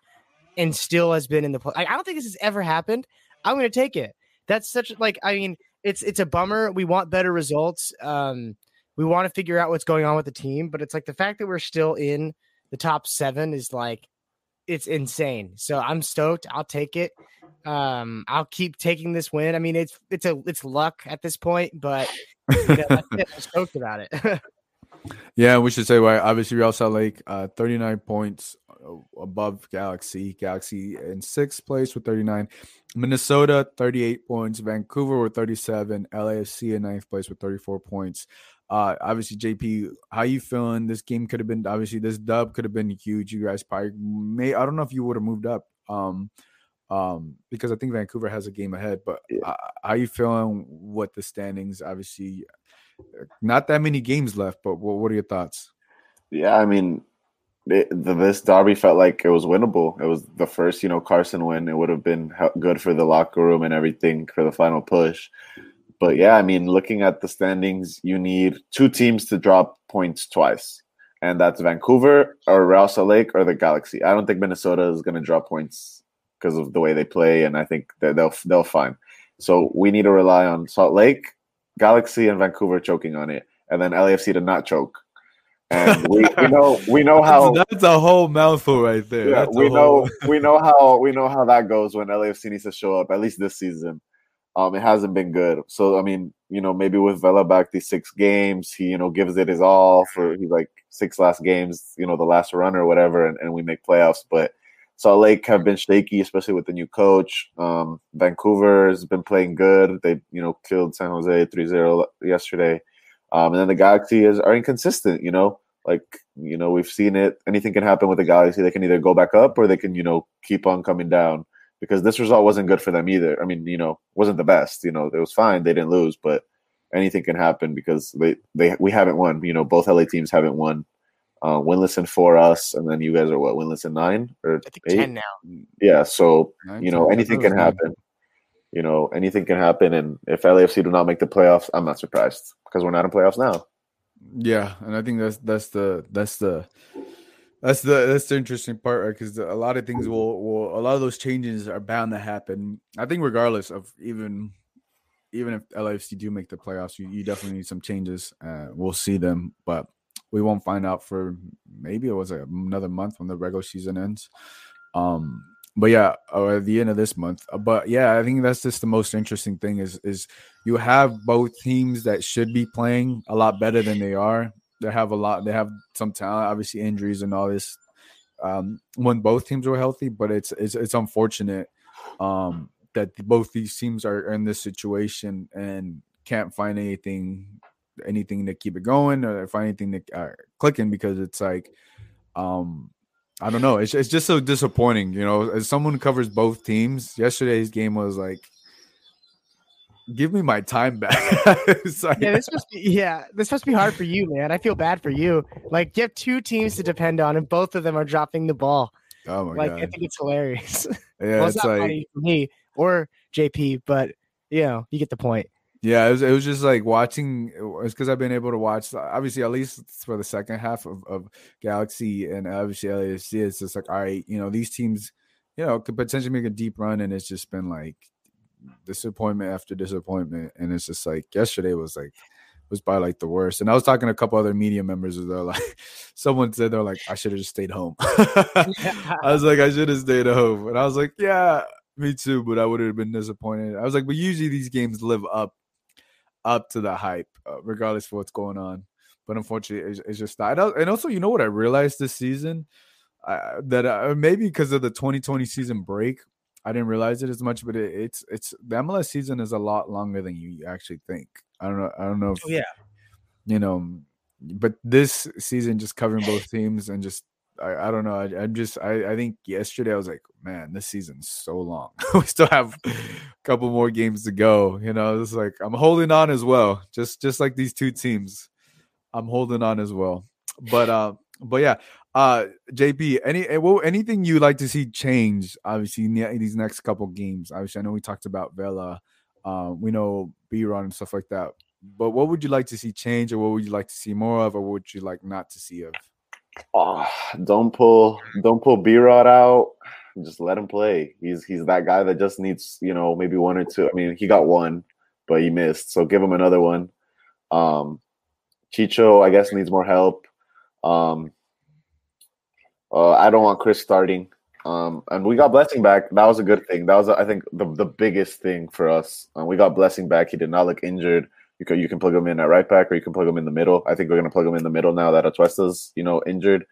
and still has been in the play? I don't think this has ever happened. I'm going to take it. That's such like, I mean, it's it's a bummer. We want better results. Um, we want to figure out what's going on with the team, but it's like the fact that we're still in the top seven is like it's insane. So I'm stoked. I'll take it. Um, I'll keep taking this win. I mean, it's it's a it's luck at this point, but you know. *laughs* I'm stoked about it. *laughs*
Yeah, we should say right. Obviously, Real Salt Lake, uh, 39 points uh, above Galaxy. Galaxy in sixth place with 39. Minnesota, 38 points. Vancouver with 37. LAFC in ninth place with 34 points. Uh, obviously, JP, how you feeling? This game could have been obviously this dub could have been huge. You guys probably may. I don't know if you would have moved up. Um, um, because I think Vancouver has a game ahead. But
Yeah.
uh, how you feeling with the standings? Obviously, not that many games left. But what, what are your thoughts?
Yeah, I mean, it, the, this derby felt like it was winnable. It was the first, you know, Carson win. It would have been good for the locker room and everything for the final push. But yeah, I mean, looking at the standings, you need two teams to drop points twice, and that's Vancouver or Salt Lake or the Galaxy. I don't think Minnesota is going to drop points because of the way they play, and I think they'll they'll fine. So we need to rely on Salt Lake, Galaxy, and Vancouver choking on it, and then LAFC to not choke. And we, we know we know *laughs* how
that's, that's a whole mouthful right there.
yeah, we
whole-
know *laughs* we know how we know how that goes when LAFC needs to show up at least this season. Um, it hasn't been good. So I mean, you know, maybe with Vela back these six games, he you know gives it his all for he's like six last games, you know, the last run or whatever, and, and we make playoffs. But Salt Lake have been shaky, especially with the new coach. Um, Vancouver has been playing good. They you know killed San Jose 3-0 yesterday. Um, and then the Galaxy is are inconsistent. You know, like you know we've seen it. Anything can happen with the Galaxy. They can either go back up or they can you know keep on coming down. Because this result wasn't good for them either. I mean, you know, wasn't the best. You know, it was fine. They didn't lose, but anything can happen because they they we haven't won. You know, both LA teams haven't won. Uh, winless in four us, and then you guys are what winless in nine or
I think
eight?
ten now.
Yeah, so
Nine,
you know
ten,
anything can
was nine.
happen. You know anything can happen, and if LAFC do not make the playoffs, I'm not surprised because we're not in playoffs now.
Yeah, and I think that's that's the that's the that's the that's the interesting part, right? Because a lot of things will will a lot of those changes are bound to happen. I think regardless of even even if LAFC do make the playoffs, you, you definitely need some changes. Uh, we'll see them, but we won't find out for maybe it was like another month when the regular season ends. Um, but yeah, or at the end of this month. Uh, but yeah, I think that's just the most interesting thing is is you have both teams that should be playing a lot better than they are. They have a lot. They have some talent, obviously injuries and all this. Um, when both teams were healthy, but it's it's it's unfortunate um, that both these teams are in this situation and can't find anything anything to keep it going or find anything to uh, clicking because it's like um I don't know. It's it's just so disappointing, you know. As someone who covers both teams, yesterday's game was like, give me my time back. *laughs*
like, yeah, this must be yeah, this must be hard for you, man. I feel bad for you. Like you have two teams to depend on, and both of them are dropping the ball.
Oh my
like,
god!
I think it's hilarious. *laughs*
Yeah,
well,
it's,
it's not
like
funny for me or JP, but you know, you get the point.
Yeah, it was, it was just like watching. It's because I've been able to watch, obviously, at least for the second half of, of Galaxy and obviously LAFC. It's just like, all right, you know, these teams, you know, could potentially make a deep run, and it's just been like disappointment after disappointment. And it's just like yesterday was like was by like the worst. And I was talking to a couple other media members, and they're like, *laughs* someone said they're like, I should have just stayed home. *laughs* I was like, I should have stayed home, and I was like, yeah. Me too, but I would have been disappointed. I was like, but usually these games live up up to the hype, uh, regardless of what's going on. But unfortunately, it's, it's just not. And also, you know what I realized this season uh, that uh, maybe because of the 2020 season break, I didn't realize it as much. But it, it's it's the MLS season is a lot longer than you actually think. I don't know. I don't know. If,
Oh, yeah.
You know, but this season just covering both teams and just I, I don't know. I, I'm just I, I think yesterday I was like, man, this season's so long. *laughs* we still have a couple more games to go. You know, it's like I'm holding on as well. Just just like these two teams, I'm holding on as well. But uh, but yeah, uh, JP, any eh, well, anything you like to see change? Obviously, in, the, in these next couple games. Obviously, I know we talked about Vela. Uh, we know B Rod and stuff like that. But what would you like to see change, or what would you like to see more of, or what would you like not to see of?
Oh, don't pull don't pull B Rod out. Just let him play. He's he's that guy that just needs, you know, maybe one or two. I mean, he got one, but he missed. So give him another one. Um Chicho, I guess, needs more help. Um uh, I don't want Chris starting. Um, and we got Blessing back. That was a good thing. That was, I think, the, the biggest thing for us. Um, we got Blessing back. He did not look injured. You can you can plug him in at right back, or you can plug him in the middle. I think we're gonna plug him in the middle now that Atuesta's you know injured.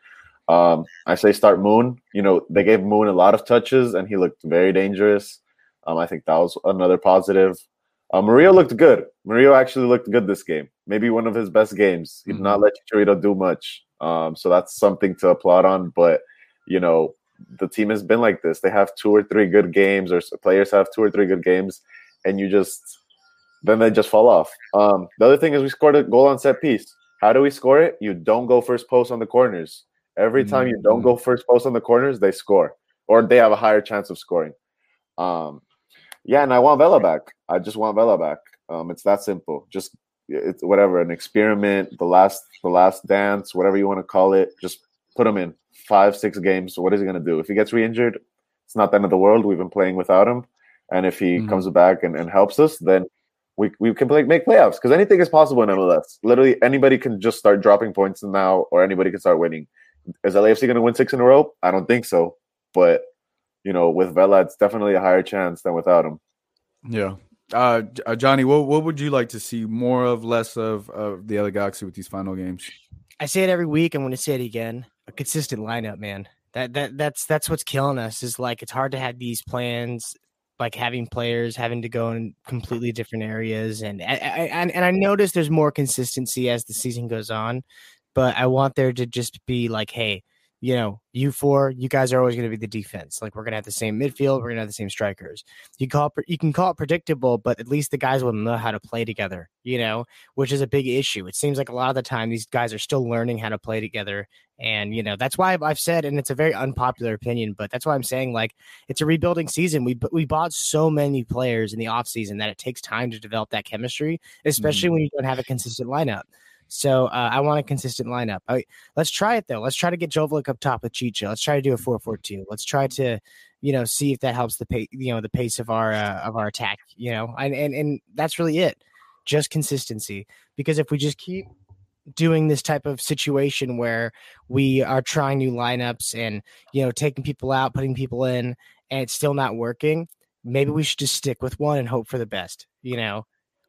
Um, I say start Moon. You know they gave Moon a lot of touches, and he looked very dangerous. Um, I think that was another positive. Uh, Mario looked good. Mario actually looked good this game. Maybe one of his best games. He did not let Chicharito do much. Um, so that's something to applaud on. But you know the team has been like this. They have two or three good games, or players have two or three good games, and you just then they just fall off. Um, the other thing is we scored a goal on set piece. How do we score it? You don't go first post on the corners. Every time you don't go first post on the corners, they score, or they have a higher chance of scoring. Um, yeah, and I want Vela back. I just want Vela back. Um, it's that simple. Just it's whatever, an experiment, the last the last dance, whatever you want to call it. Just put him in five, six games. What is he gonna do? If he gets re-injured, it's not the end of the world. We've been playing without him. And if he
Mhm.
comes back and, and helps us, then we, we can play, make playoffs because anything is possible in MLS. Literally, anybody can just start dropping points now, or anybody can start winning. Is LAFC going to win six in a row? I don't think so. But you know, with Vela, it's definitely a higher chance than without him.
Yeah. Uh, uh, Jonny, what what would you like to see more of, less of, of the LA Galaxy with these final games?
I say it every week. I'm going to say it again. A consistent lineup, man. That that that's that's what's killing us. Is like it's hard to have these plans, like having players having to go in completely different areas, and I, I, and and I notice there's more consistency as the season goes on, but I want there to just be like, hey, you know, you four, you guys are always going to be the defense. Like we're going to have the same midfield, we're going to have the same strikers. You call it, you can call it predictable, but at least the guys will know how to play together. You know, which is a big issue. It seems like a lot of the time these guys are still learning how to play together. And, you know, that's why I've- said, and it's a very unpopular opinion, but that's why I'm saying like it's a rebuilding season. We, we bought so many players in the offseason that it takes time to develop that chemistry, especially mm-hmm. when you don't have a consistent lineup. So uh, I want a consistent lineup. I, let's try it though. Let's try to get Joveljic up top with Chicha. Let's try to do a four four two. Let's try to, you know, see if that helps the pace, you know, the pace of our uh, of our attack. You know, and and and that's really it. Just consistency. Because if we just keep doing this type of situation where we are trying new lineups and you know taking people out, putting people in, and it's still not working. Maybe we should just stick with one and hope for the best. You know,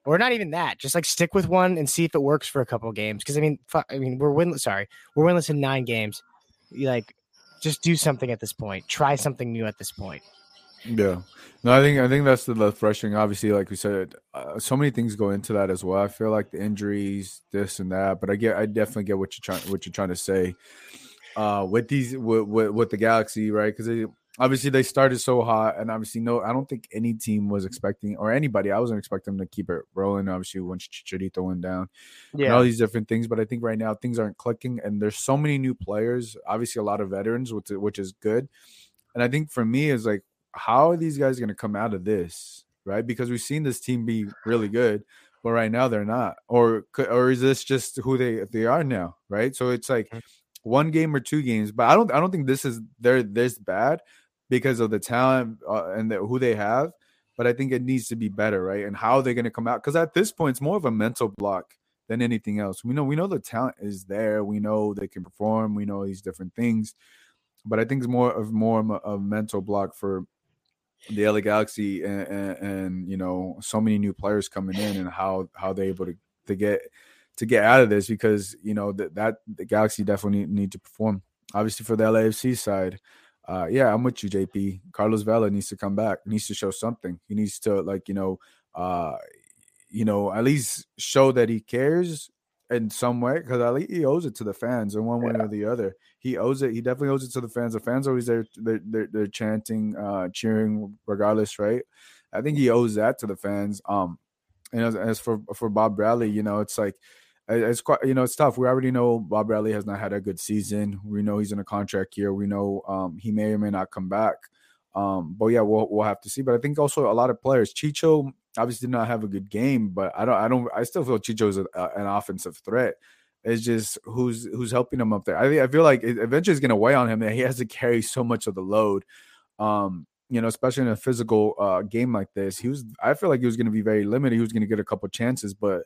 or not even that. Just like stick with one and see if it works for a couple games. Because I mean, I mean, we're winless. Sorry, we're winless in nine games. Like, just do something at this point. Try something new at this point.
Yeah, no, I think I think that's the, the frustrating. Obviously, like we said, uh, so many things go into that as well. I feel like the injuries, this and that, but I get, I definitely get what you're trying, what you're trying to say. Uh, with these, with with, with the Galaxy, right? Because obviously they started so hot, and obviously no, I don't think any team was expecting or anybody. I wasn't expecting them to keep it rolling. Obviously, once Chicharito went down, and all these different things. But I think right now things aren't clicking, and there's so many new players. Obviously, a lot of veterans, which which is good. And I think for me is like, how are these guys going to come out of this, right? Because we've seen this team be really good, but right now they're not. Or or is this just who they they are now, right? So it's like
Mhm.
one game or two games, but I don't I don't think this is they're this bad because of the talent uh, and the, who they have. But I think it needs to be better, right? And how they're going to come out because at this point it's more of a mental block than anything else. We know we know the talent is there. We know they can perform. We know these different things, but I think it's more of more of a, mental block for the LA Galaxy and, and, and you know so many new players coming in and how how they're able to to get to get out of this because you know that that the Galaxy definitely need, need to perform. Obviously for the LAFC side, uh, yeah, I'm with you, JP. Carlos Vela needs to come back. He needs to show something. He needs to like you know, uh, you know, at least show that he cares in some way because at least he owes it to the fans in one way or the other. He owes it. He definitely owes it to the fans. The fans are always there. They're, they're, they're chanting, uh, cheering, regardless, right? I think he owes that to the fans. Um, and as, as for for Bob Bradley, you know, it's like it's quite you know it's tough. We already know Bob Bradley has not had a good season. We know he's in a contract year. We know um, he may or may not come back. Um, but yeah, we'll we'll have to see. But I think also a lot of players, Chicho obviously did not have a good game, but I don't I don't I still feel Chicho's a, a, an offensive threat. It's just who's who's helping him up there. I I feel like it eventually is going to weigh on him that he has to carry so much of the load. Um, you know, especially in a physical uh, game like this, he was. I feel like he was going to be very limited. He was going to get a couple chances, but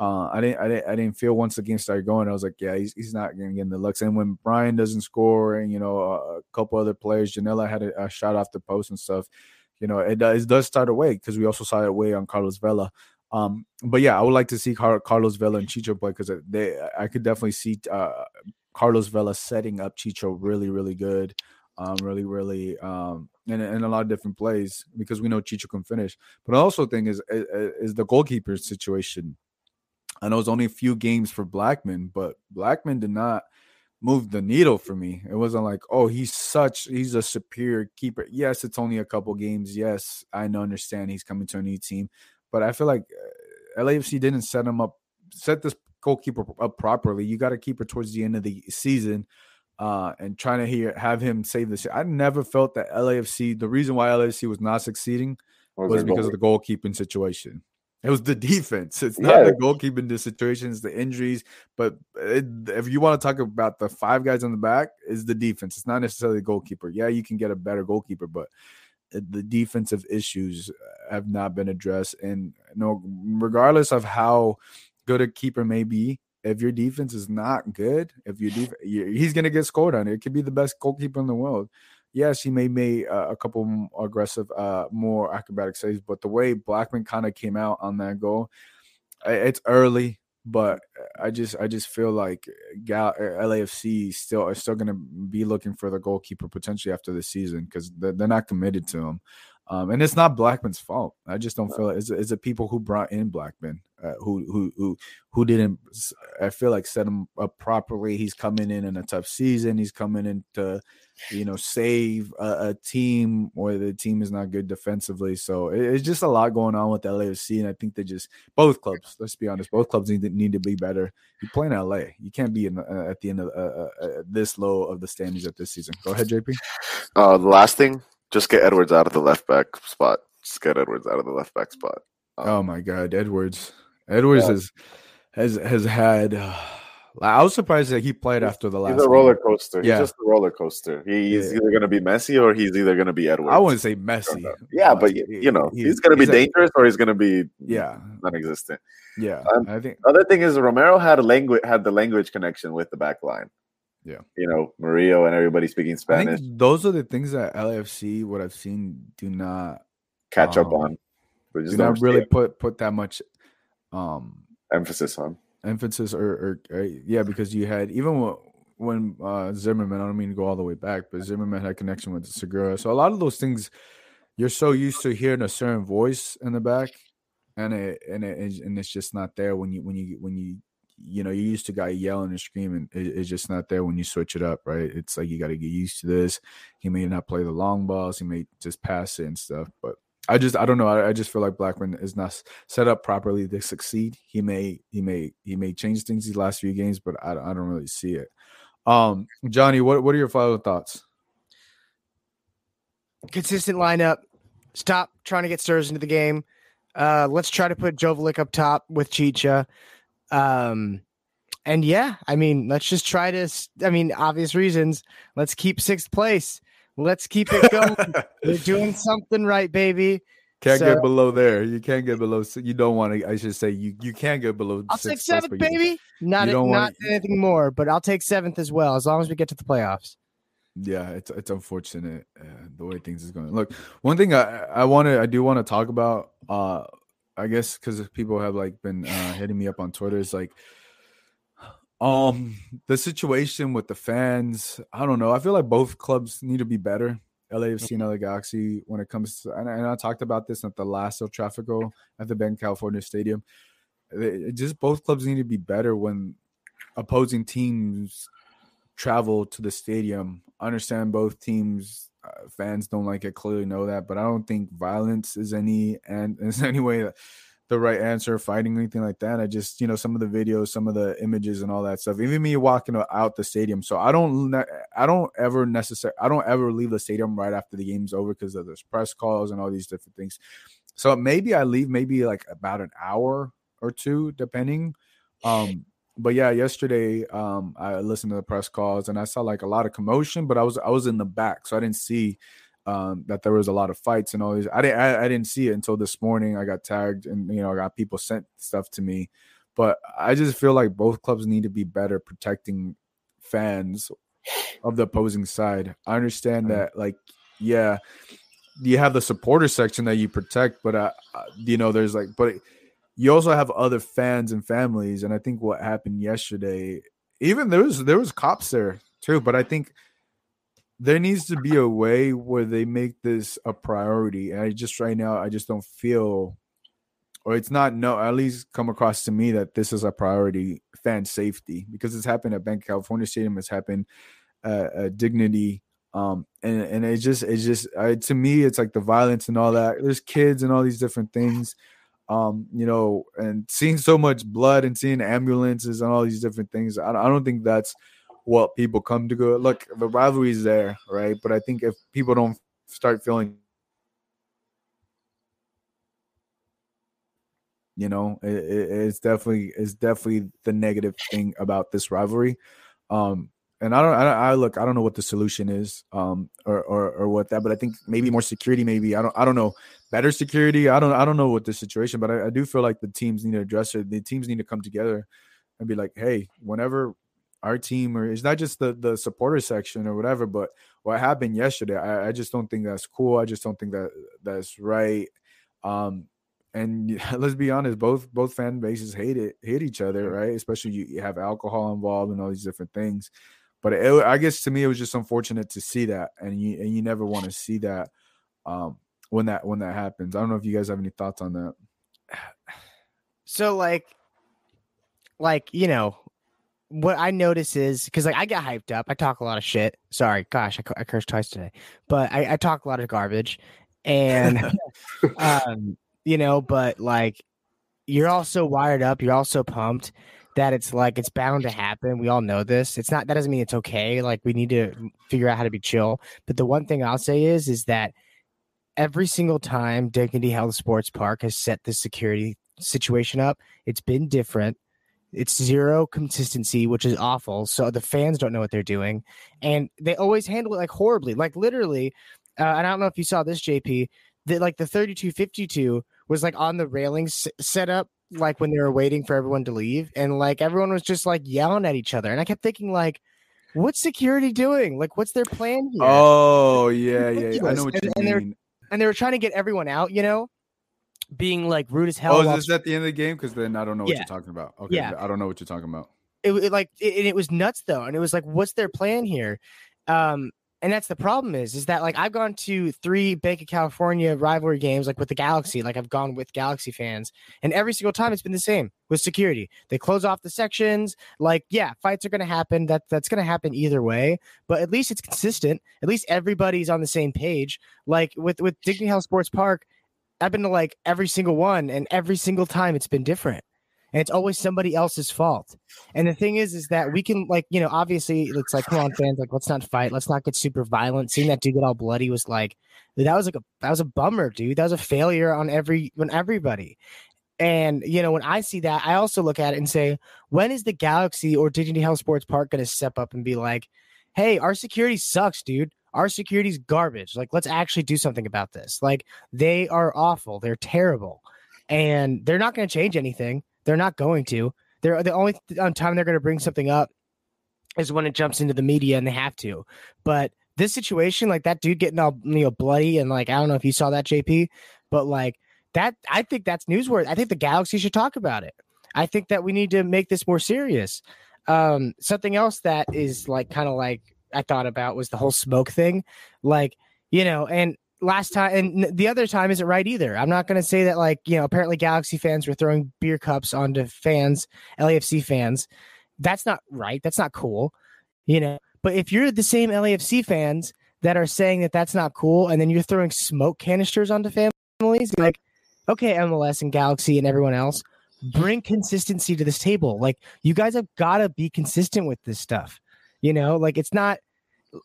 uh, I didn't. I didn't. I didn't feel once the game started going. I was like, yeah, he's, he's not going to get in the looks. And when Brian doesn't score, and you know, a, couple other players, Janela had a, a shot off the post and stuff. You know, it does, it does start away because we also saw it away on Carlos Vela. Um, but yeah, I would like to see Car- Carlos Vela and Chicho play because they. I could definitely see uh, Carlos Vela setting up Chicho really, really good. Um, really, really, um, in, in a lot of different plays because we know Chicho can finish. But I also think is is, the goalkeeper situation. I know it's only a few games for Blackman, but Blackman did not move the needle for me. It wasn't like, oh, he's such he's a superior keeper. Yes, it's only a couple games. Yes, I understand he's coming to a new team, but I feel like uh, LAFC didn't set him up, set this goalkeeper up properly. You got to keep it towards the end of the season uh, and trying to hear have him save this. I never felt that LAFC. The reason why LAFC was not succeeding
Was
was because
goal-
of the goalkeeping situation. It was the *laughs* defense. It's not
Yeah.
the goalkeeping the situations, the injuries. But it, if you want to talk about the five guys on the back, is the defense. It's not necessarily the goalkeeper. Yeah, you can get a better goalkeeper, but the defensive issues have not been addressed. And you know, regardless of how good a keeper may be, if your defense is not good, if your def- he's gonna get scored on. It could be the best goalkeeper in the world. Yes, he may make uh, a couple aggressive, uh, more acrobatic saves, but the way Blackman kind of came out on that goal, it's early, but I just I just feel like Gal- uh, LAFC still are still gonna be looking for the goalkeeper potentially after the season because they're, they're not committed to him. Um, and it's not Blackman's fault. I just don't feel it. It's, it's the people who brought in Blackman uh, who who who who didn't. I feel like set him up properly. He's coming in in a tough season. He's coming in to, you know, save a, a team where the team is not good defensively. So it- it's just a lot going on with LAFC, and I think they just both clubs. Let's be honest, both clubs need to, need to be better. You play in LA, you can't be in uh, at the end of uh, uh, uh, this low of the standings at this season. Go ahead, JP.
Uh, the last thing, just get Edwards out of the left back spot. Just get Edwards out of the left back spot. Um,
Oh my God, Edwards. Edwards
Yeah.
has has has had uh, I was surprised that he played after the last.
He's a roller coaster.
Yeah.
He's just a roller coaster. He, he's
Yeah.
either going to be messy or he's either going to be Edwards.
I wouldn't say messy.
Yeah, but you, you know, he's, going to be
he's
dangerous or he's going to be
Yeah,
non-existent.
yeah.
Um,
I think
Other thing is Romero had a language had the language connection with the back line.
Yeah.
you know, Murillo and everybody speaking Spanish.
those are the things that LAFC, what I've seen, do not
catch up
um,
on. We just
do
don't
really put put that much um
emphasis on.
emphasis or, or, or yeah because you had even when, when uh Zimmerman I don't mean to go all the way back but Zimmerman had connection with Segura so a lot of those things you're so used to hearing a certain voice in the back and it and it and it's just not there when you when you when you you know you're used to guy yelling and screaming it, it's just not there when you switch it up right it's like you got to get used to this he may not play the long balls he may just pass it and stuff but I just I don't know I, I just feel like Blackman is not set up properly to succeed. He may he may he may change things these last few games, but I, I don't really see it. Um, Jonny, what what are your final thoughts?
consistent lineup. Stop trying to get Stirs into the game. Uh, let's try to put Joveljic up top with Chicha. Um, and yeah, I mean, let's just try to. I mean, obvious reasons. Let's keep sixth place. Let's keep it going. *laughs* We're doing something right, baby.
Can't
So-
get below there. You can't get below. You don't want to. I should say you you can't get below.
I'll
sixth
take seventh,
but you-
baby. Not
you don't
not
want-
anything more, but I'll take seventh as well, as long as we get to the playoffs.
Yeah, it's it's unfortunate uh, the way things is going. Look, one thing I I want to I do want to talk about. Uh, I guess because people have like been uh, *sighs* hitting me up on Twitter is like, *sighs* um, the situation with the fans. I don't know. I feel like both clubs need to be better. LAFC and LA Galaxy when it comes to, and, I- and I talked about this at the last El Tráfico at the Banc California Stadium. They- it just both clubs need to be better when opposing teams travel to the stadium. I understand both teams uh, fans don't like it, clearly know that, but I don't think violence is any and *laughs* is any way the right answer, fighting anything like that. I just you know some of the videos, some of the images, and all that stuff. Even me walking out the stadium, so I don't I don't ever necessarily I don't ever leave the stadium right after the game's over because of there's press calls and all these different things. So maybe I leave maybe like about an hour or two, depending. Um, but yeah, yesterday um I listened to the press calls and I saw like a lot of commotion, but I was I was in the back, so I didn't see um that there was a lot of fights and all these. I didn't I, I didn't see it until this morning. I got tagged and you know I got people sent stuff to me, but I just feel like both clubs need to be better protecting fans of the opposing side. I understand that like yeah, you have the supporter section that you protect, but uh, uh, you know there's like but you also have other fans and families and i think what happened yesterday even there was there was cops there too but i think there needs to be a way where they make this a priority and i just right now i just don't feel or it's not no at least come across to me that this is a priority fan safety because it's happened at banc california stadium it's happened uh, at dignity um and and it just it's just to me it's like the violence and all that there's kids and all these different things um you know and seeing so much blood and seeing ambulances and all these different things i, I don't think that's what people come to go look the rivalry is there right? But i think if people don't start feeling you know it, it- it's definitely it's definitely the negative thing about this rivalry. Um and I don't, I, don't- I look, I don't know what the solution is, um, or, or, or what that, but I think maybe more security, maybe I don't, I don't know, better security. I don't, I don't know what the situation, but I, I do feel like the teams need to address it. The teams need to come together and be like, hey, whenever our team, or it's not just the the supporter section or whatever, but what happened yesterday, I, I just don't think that's cool. I just don't think that that's right. Um, and *laughs* let's be honest, both both fan bases hate it, hate each other, right? Especially you, you have alcohol involved and all these different things. But it, I guess to me, it was just unfortunate to see that, and you and you never want to see that um, when that when that happens. I don't know if you guys have any thoughts on that. *sighs*
So like, like you know, what I notice is because like I get hyped up. I talk a lot of shit. Sorry, gosh, I, I cursed twice today, but I, I talk a lot of garbage, and *laughs* um, you know, but like you're also wired up. You're also pumped that it's like it's bound to happen. We all know this. It's not that doesn't mean it's okay. Like we need to figure out how to be chill. But the one thing I'll say is is that every single time Dignity Health Sports Park has set the security situation up, it's been different. It's zero consistency, which is awful. So the fans don't know what they're doing, and they always handle it like horribly. Like literally, uh, and I don't know if you saw this, JP. That like the thirty-two fifty-two was like on the railings set up like when they were waiting for everyone to leave, and like everyone was just like yelling at each other, and I kept thinking like. What's security doing? Like, what's their plan here?
Oh yeah, yeah, yeah. I know what
and,
you
and
mean.
and they were trying to get everyone out, you know, being like rude as hell.
Oh, is this at the end of the game? Because then I don't know what
Yeah.
you're talking about. Okay,
Yeah.
I don't know what you're talking about.
it, it like it, it was nuts though, and it was like, what's their plan here? Um, and that's the problem is, is that like I've gone to three Banc of California rivalry games, like with the Galaxy, like I've gone with Galaxy fans, and every single time it's been the same with security. They close off the sections. Like, yeah, fights are going to happen. That that's going to happen either way, but at least it's consistent. At least everybody's on the same page. Like with with Dignity Health Sports Park, I've been to like every single one, and every single time it's been different. And it's always somebody else's fault. And the thing is, is that we can like, you know, obviously it's like, come on, fans, like, let's not fight, let's not get super violent. Seeing that dude get all bloody was like, that was like a that was a bummer, dude. That was a failure on every on everybody. And you know, when I see that, I also look at it and say, when is the Galaxy or Dignity Health Sports Park going to step up and be like, hey, our security sucks, dude. Our security's garbage. Like, let's actually do something about this. Like, they are awful. They're terrible, and they're not going to change anything. They're not going to. They're the only um, time they're going to bring something up is when it jumps into the media and they have to. But this situation, like that dude getting all you know bloody and like I don't know if you saw that JP, but like that, I think that's newsworthy. I think the Galaxy should talk about it. I think that we need to make this more serious. Um, something else that is like kind of like I thought about was the whole smoke thing, like you know, and last time and the other time isn't right either. I'm not going to say that like, you know, apparently Galaxy fans were throwing beer cups onto fans, LAFC fans. That's not right. That's not cool. You know, but if you're the same LAFC fans that are saying that that's not cool and then you're throwing smoke canisters onto families, like okay, MLS and Galaxy and everyone else, bring consistency to this table. Like you guys have got to be consistent with this stuff. You know, like it's not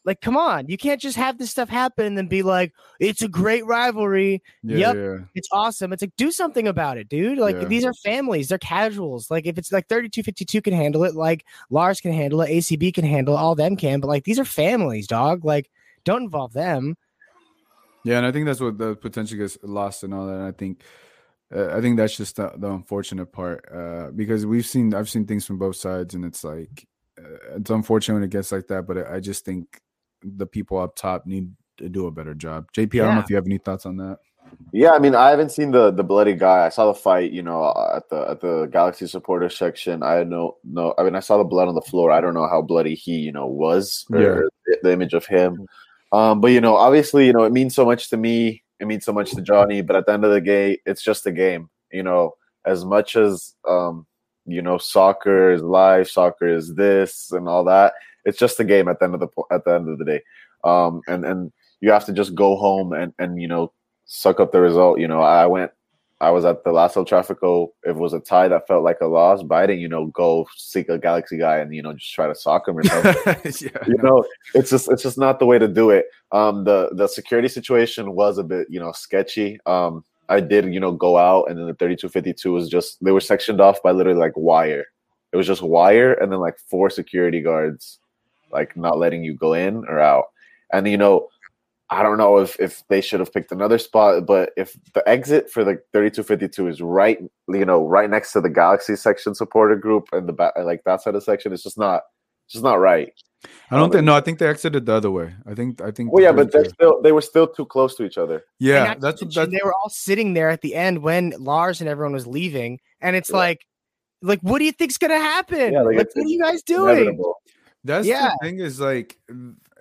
like come on, you can't just have this stuff happen and then be like, it's a great rivalry.
Yeah,
Yep.
yeah.
It's awesome. It's like do something about it, dude. Like
Yeah.
these are families, they're casuals. Like if it's like 3252 can handle it, like Lars can handle it, ACB can handle it, all them can, but like these are families, dog. Like don't involve them.
Yeah, and I think that's what the potential gets lost and all that. And I think, uh, I think that's just the, the unfortunate part uh, because we've seen, I've seen things from both sides, and it's like, it's unfortunate when it gets like that. But I I just think the people up top need to do a better job. JP, I don't know if you have any thoughts on that.
Yeah, I mean, I haven't seen the the bloody guy. I saw the fight, you know, uh, at the at the Galaxy supporter section. I know, no, I mean, I saw the blood on the floor. I don't know how bloody he, you know, was or
Yeah.
the, the image of him. Um, but you know, obviously, you know, it means so much to me. It means so much to Jonny. But at the end of the day, it's just a game. You know, as much as um, you know, soccer is life, soccer is this and all that. It's just a game at the end of the po- at the end of the day. Um, and and you have to just go home and and you know suck up the result. You know, I went, I was at the last El Trafico. It was a tie that felt like a loss, but I didn't, you know, go seek a Galaxy guy and you know just try to sock him or something.
yeah,
you know, it's just it's just not the way to do it. Um, the the security situation was a bit, you know, sketchy. Um, I did, you know, go out and then the 3252 was just they were sectioned off by literally like wire. It was just wire and then like four security guards like not letting you go in or out. And you know, I don't know if if they should have picked another spot, but if the exit for the 3252 is right, you know, right next to the Galaxy section supporter group and the back like that side of the section, it's just not just not right.
I don't think. No, I think they exited the other way. I think. I think.
Well, yeah, but
they're
they're still they were still too close to each other.
Yeah, that's what that's
they were all sitting there at the end when Lars and everyone was leaving, and it's
Yeah.
like, like, what do you think's gonna happen?
Yeah, like,
like, what are you guys doing?
Inevitable.
That's
Yeah.
the thing is like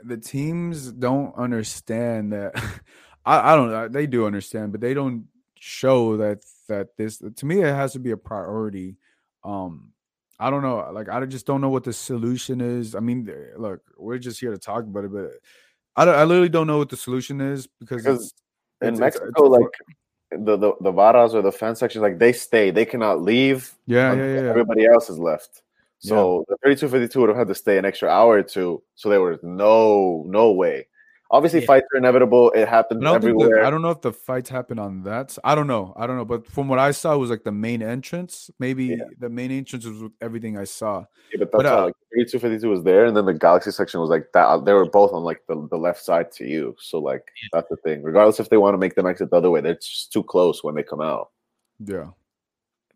the teams don't understand that. *laughs* I, I don't know. They do understand, but they don't show that that this to me it has to be a priority. Um, I don't know. Like I just don't know what the solution is. I mean, eh, look, we're just here to talk about it, but I I literally don't know what the solution is because,
Because
it's,
In
it's-
Mexico,
it's
like the, the the barras or the fan section, like they stay, they cannot leave.
yeah, yeah, yeah, yeah.
Everybody else is left. So the 3252 would have had to stay an extra hour or two. So there was no no way. Obviously
Yeah.
fights are inevitable. It happens
I
everywhere.
that, I don't know if the fights happen on that. I don't know. I don't know. But from what I saw, it was like the main entrance. Maybe
Yeah.
the main entrance was with everything I saw.
Yeah, but
But,
that's how
uh,
like 3252 was there, and then the Galaxy section was like that. They were both on like the, the left side to you. So like that's the thing. Regardless if they want to make them exit the other way, they're just too close when they come out.
Yeah.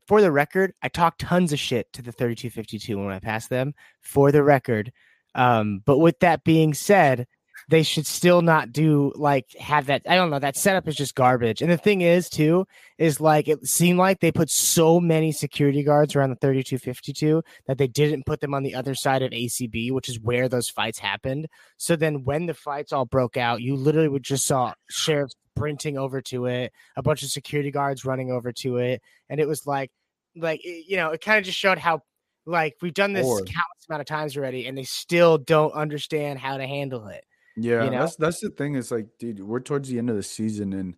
for the record, I talked tons of shit to the 3252 when I passed them. For the record, um, but with that being said, they should still not do like have that. I don't know. That setup is just garbage. And the thing is, too, is like it seemed like they put so many security guards around the 3252 that they didn't put them on the other side of ACB, which is where those fights happened. So then when the fights all broke out, you literally would just saw sheriffs sprinting over to it, a bunch of security guards running over to it, and it was like, like you know, it kind of just showed how like we've done this countless amount of times already, and they still don't understand how to handle it.
Yeah,
You know?
that's that's the thing. It's like, dude, we're towards the end of the season, and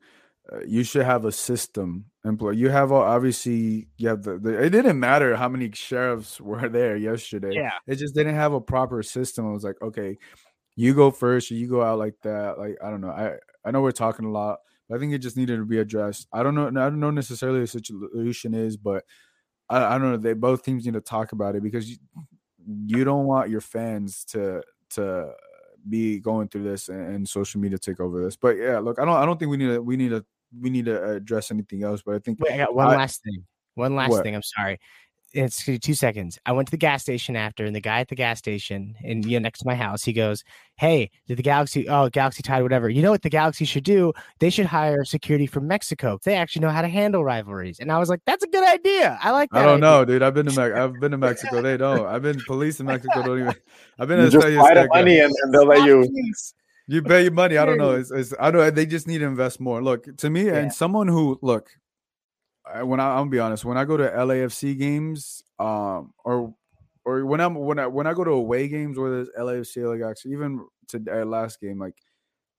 uh, you should have a system employ. You have all, obviously you have the, the. It didn't matter how many sheriffs *laughs* were there yesterday.
Yeah.
It just didn't have a proper system. It was like, okay, you go first, or you go out like that. Like I don't know. I I know we're talking a lot, but I think it just needed to be addressed. I don't know. I don't know necessarily what the solution is, but I, I don't know. They both teams need to talk about it because you, you don't want your fans to to be going through this and, and social media take over this. But yeah, look, I don't I don't think we need to we need to we need to address anything else. But I think
Wait, I got one
I-
last thing. One last
What?
thing. I'm sorry. It's gonna be two seconds. I went to the gas station after, and the guy at the gas station, and you know, next to my house, he goes, "Hey, did the Galaxy? Oh, Galaxy tied, whatever. You know what the Galaxy should do? They should hire security from Mexico. They actually know how to handle rivalries." And I was like, "That's a good idea. I like that."
I don't
idea."
know, dude. I've been to Mex- I've been to Mexico. They don't. I've been police in Mexico. Don't even. I've been
You
to
just buy the
Azteca.
money and, and they'll let you.
You pay your money. I don't know. It's, it's I don't. They just need to invest more. Look to me,
Yeah.
and someone who look. When I, I'm gonna be honest, when I go to LAFC games, um, or or when I'm when I when I go to away games, whether it's LAFC, like actually even to last game, like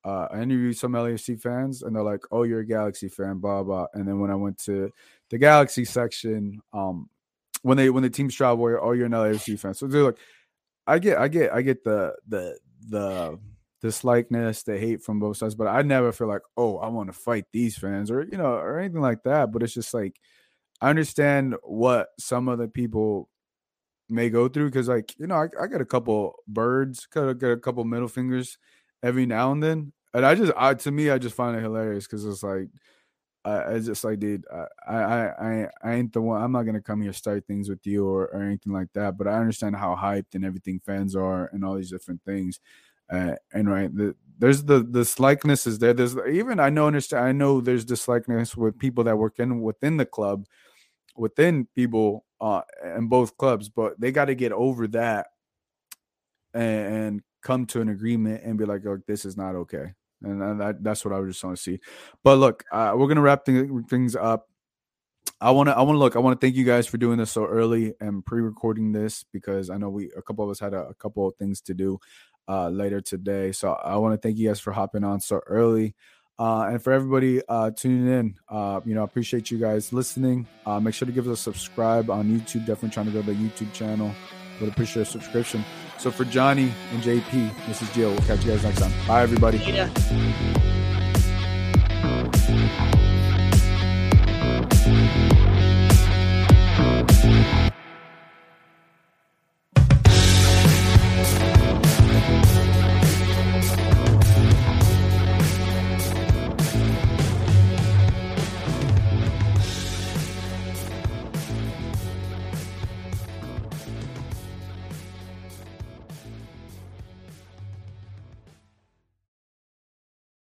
uh, I interviewed some LAFC fans, and they're like, "Oh, you're a Galaxy fan," blah blah. And then when I went to the Galaxy section, um, when they when the teams travel, oh, you're an LAFC fan. So they're like, I get, I get, I get the the the dislikeness, the hate from both sides, but I never feel like, oh, I want to fight these fans or you know or anything like that. But it's just like I understand what some of the people may go through because, like, you know, I, I got a couple birds, a, got a couple middle fingers every now and then, and I just, I to me, I just find it hilarious because it's like. I, I just like, dude, I, I, I, I ain't the one. I'm not gonna come here start things with you or, or anything like that. But I understand how hyped and everything fans are and all these different things. Uh, and right, the, there's the this likeness is there. There's even I know understand. I know there's this likeness with people that work in within the club, within people uh in both clubs, but they got to get over that and, and come to an agreement and be like, oh, this is not okay. And that, that's what I was just want to see. But look, uh, we're gonna wrap thing, things up. I want to I want to look. I want to thank you guys for doing this so early and pre-recording this because I know we a couple of us had a, a couple of things to do uh later today. So I want to thank you guys for hopping on so early. Uh, and for everybody uh, tuning in, uh, you know, I appreciate you guys listening. Uh, make sure to give us a subscribe on YouTube. Definitely trying to grow the YouTube channel. Would appreciate a subscription. So for Jonny and JP, this is Gio. We'll catch you guys next time. Bye, everybody.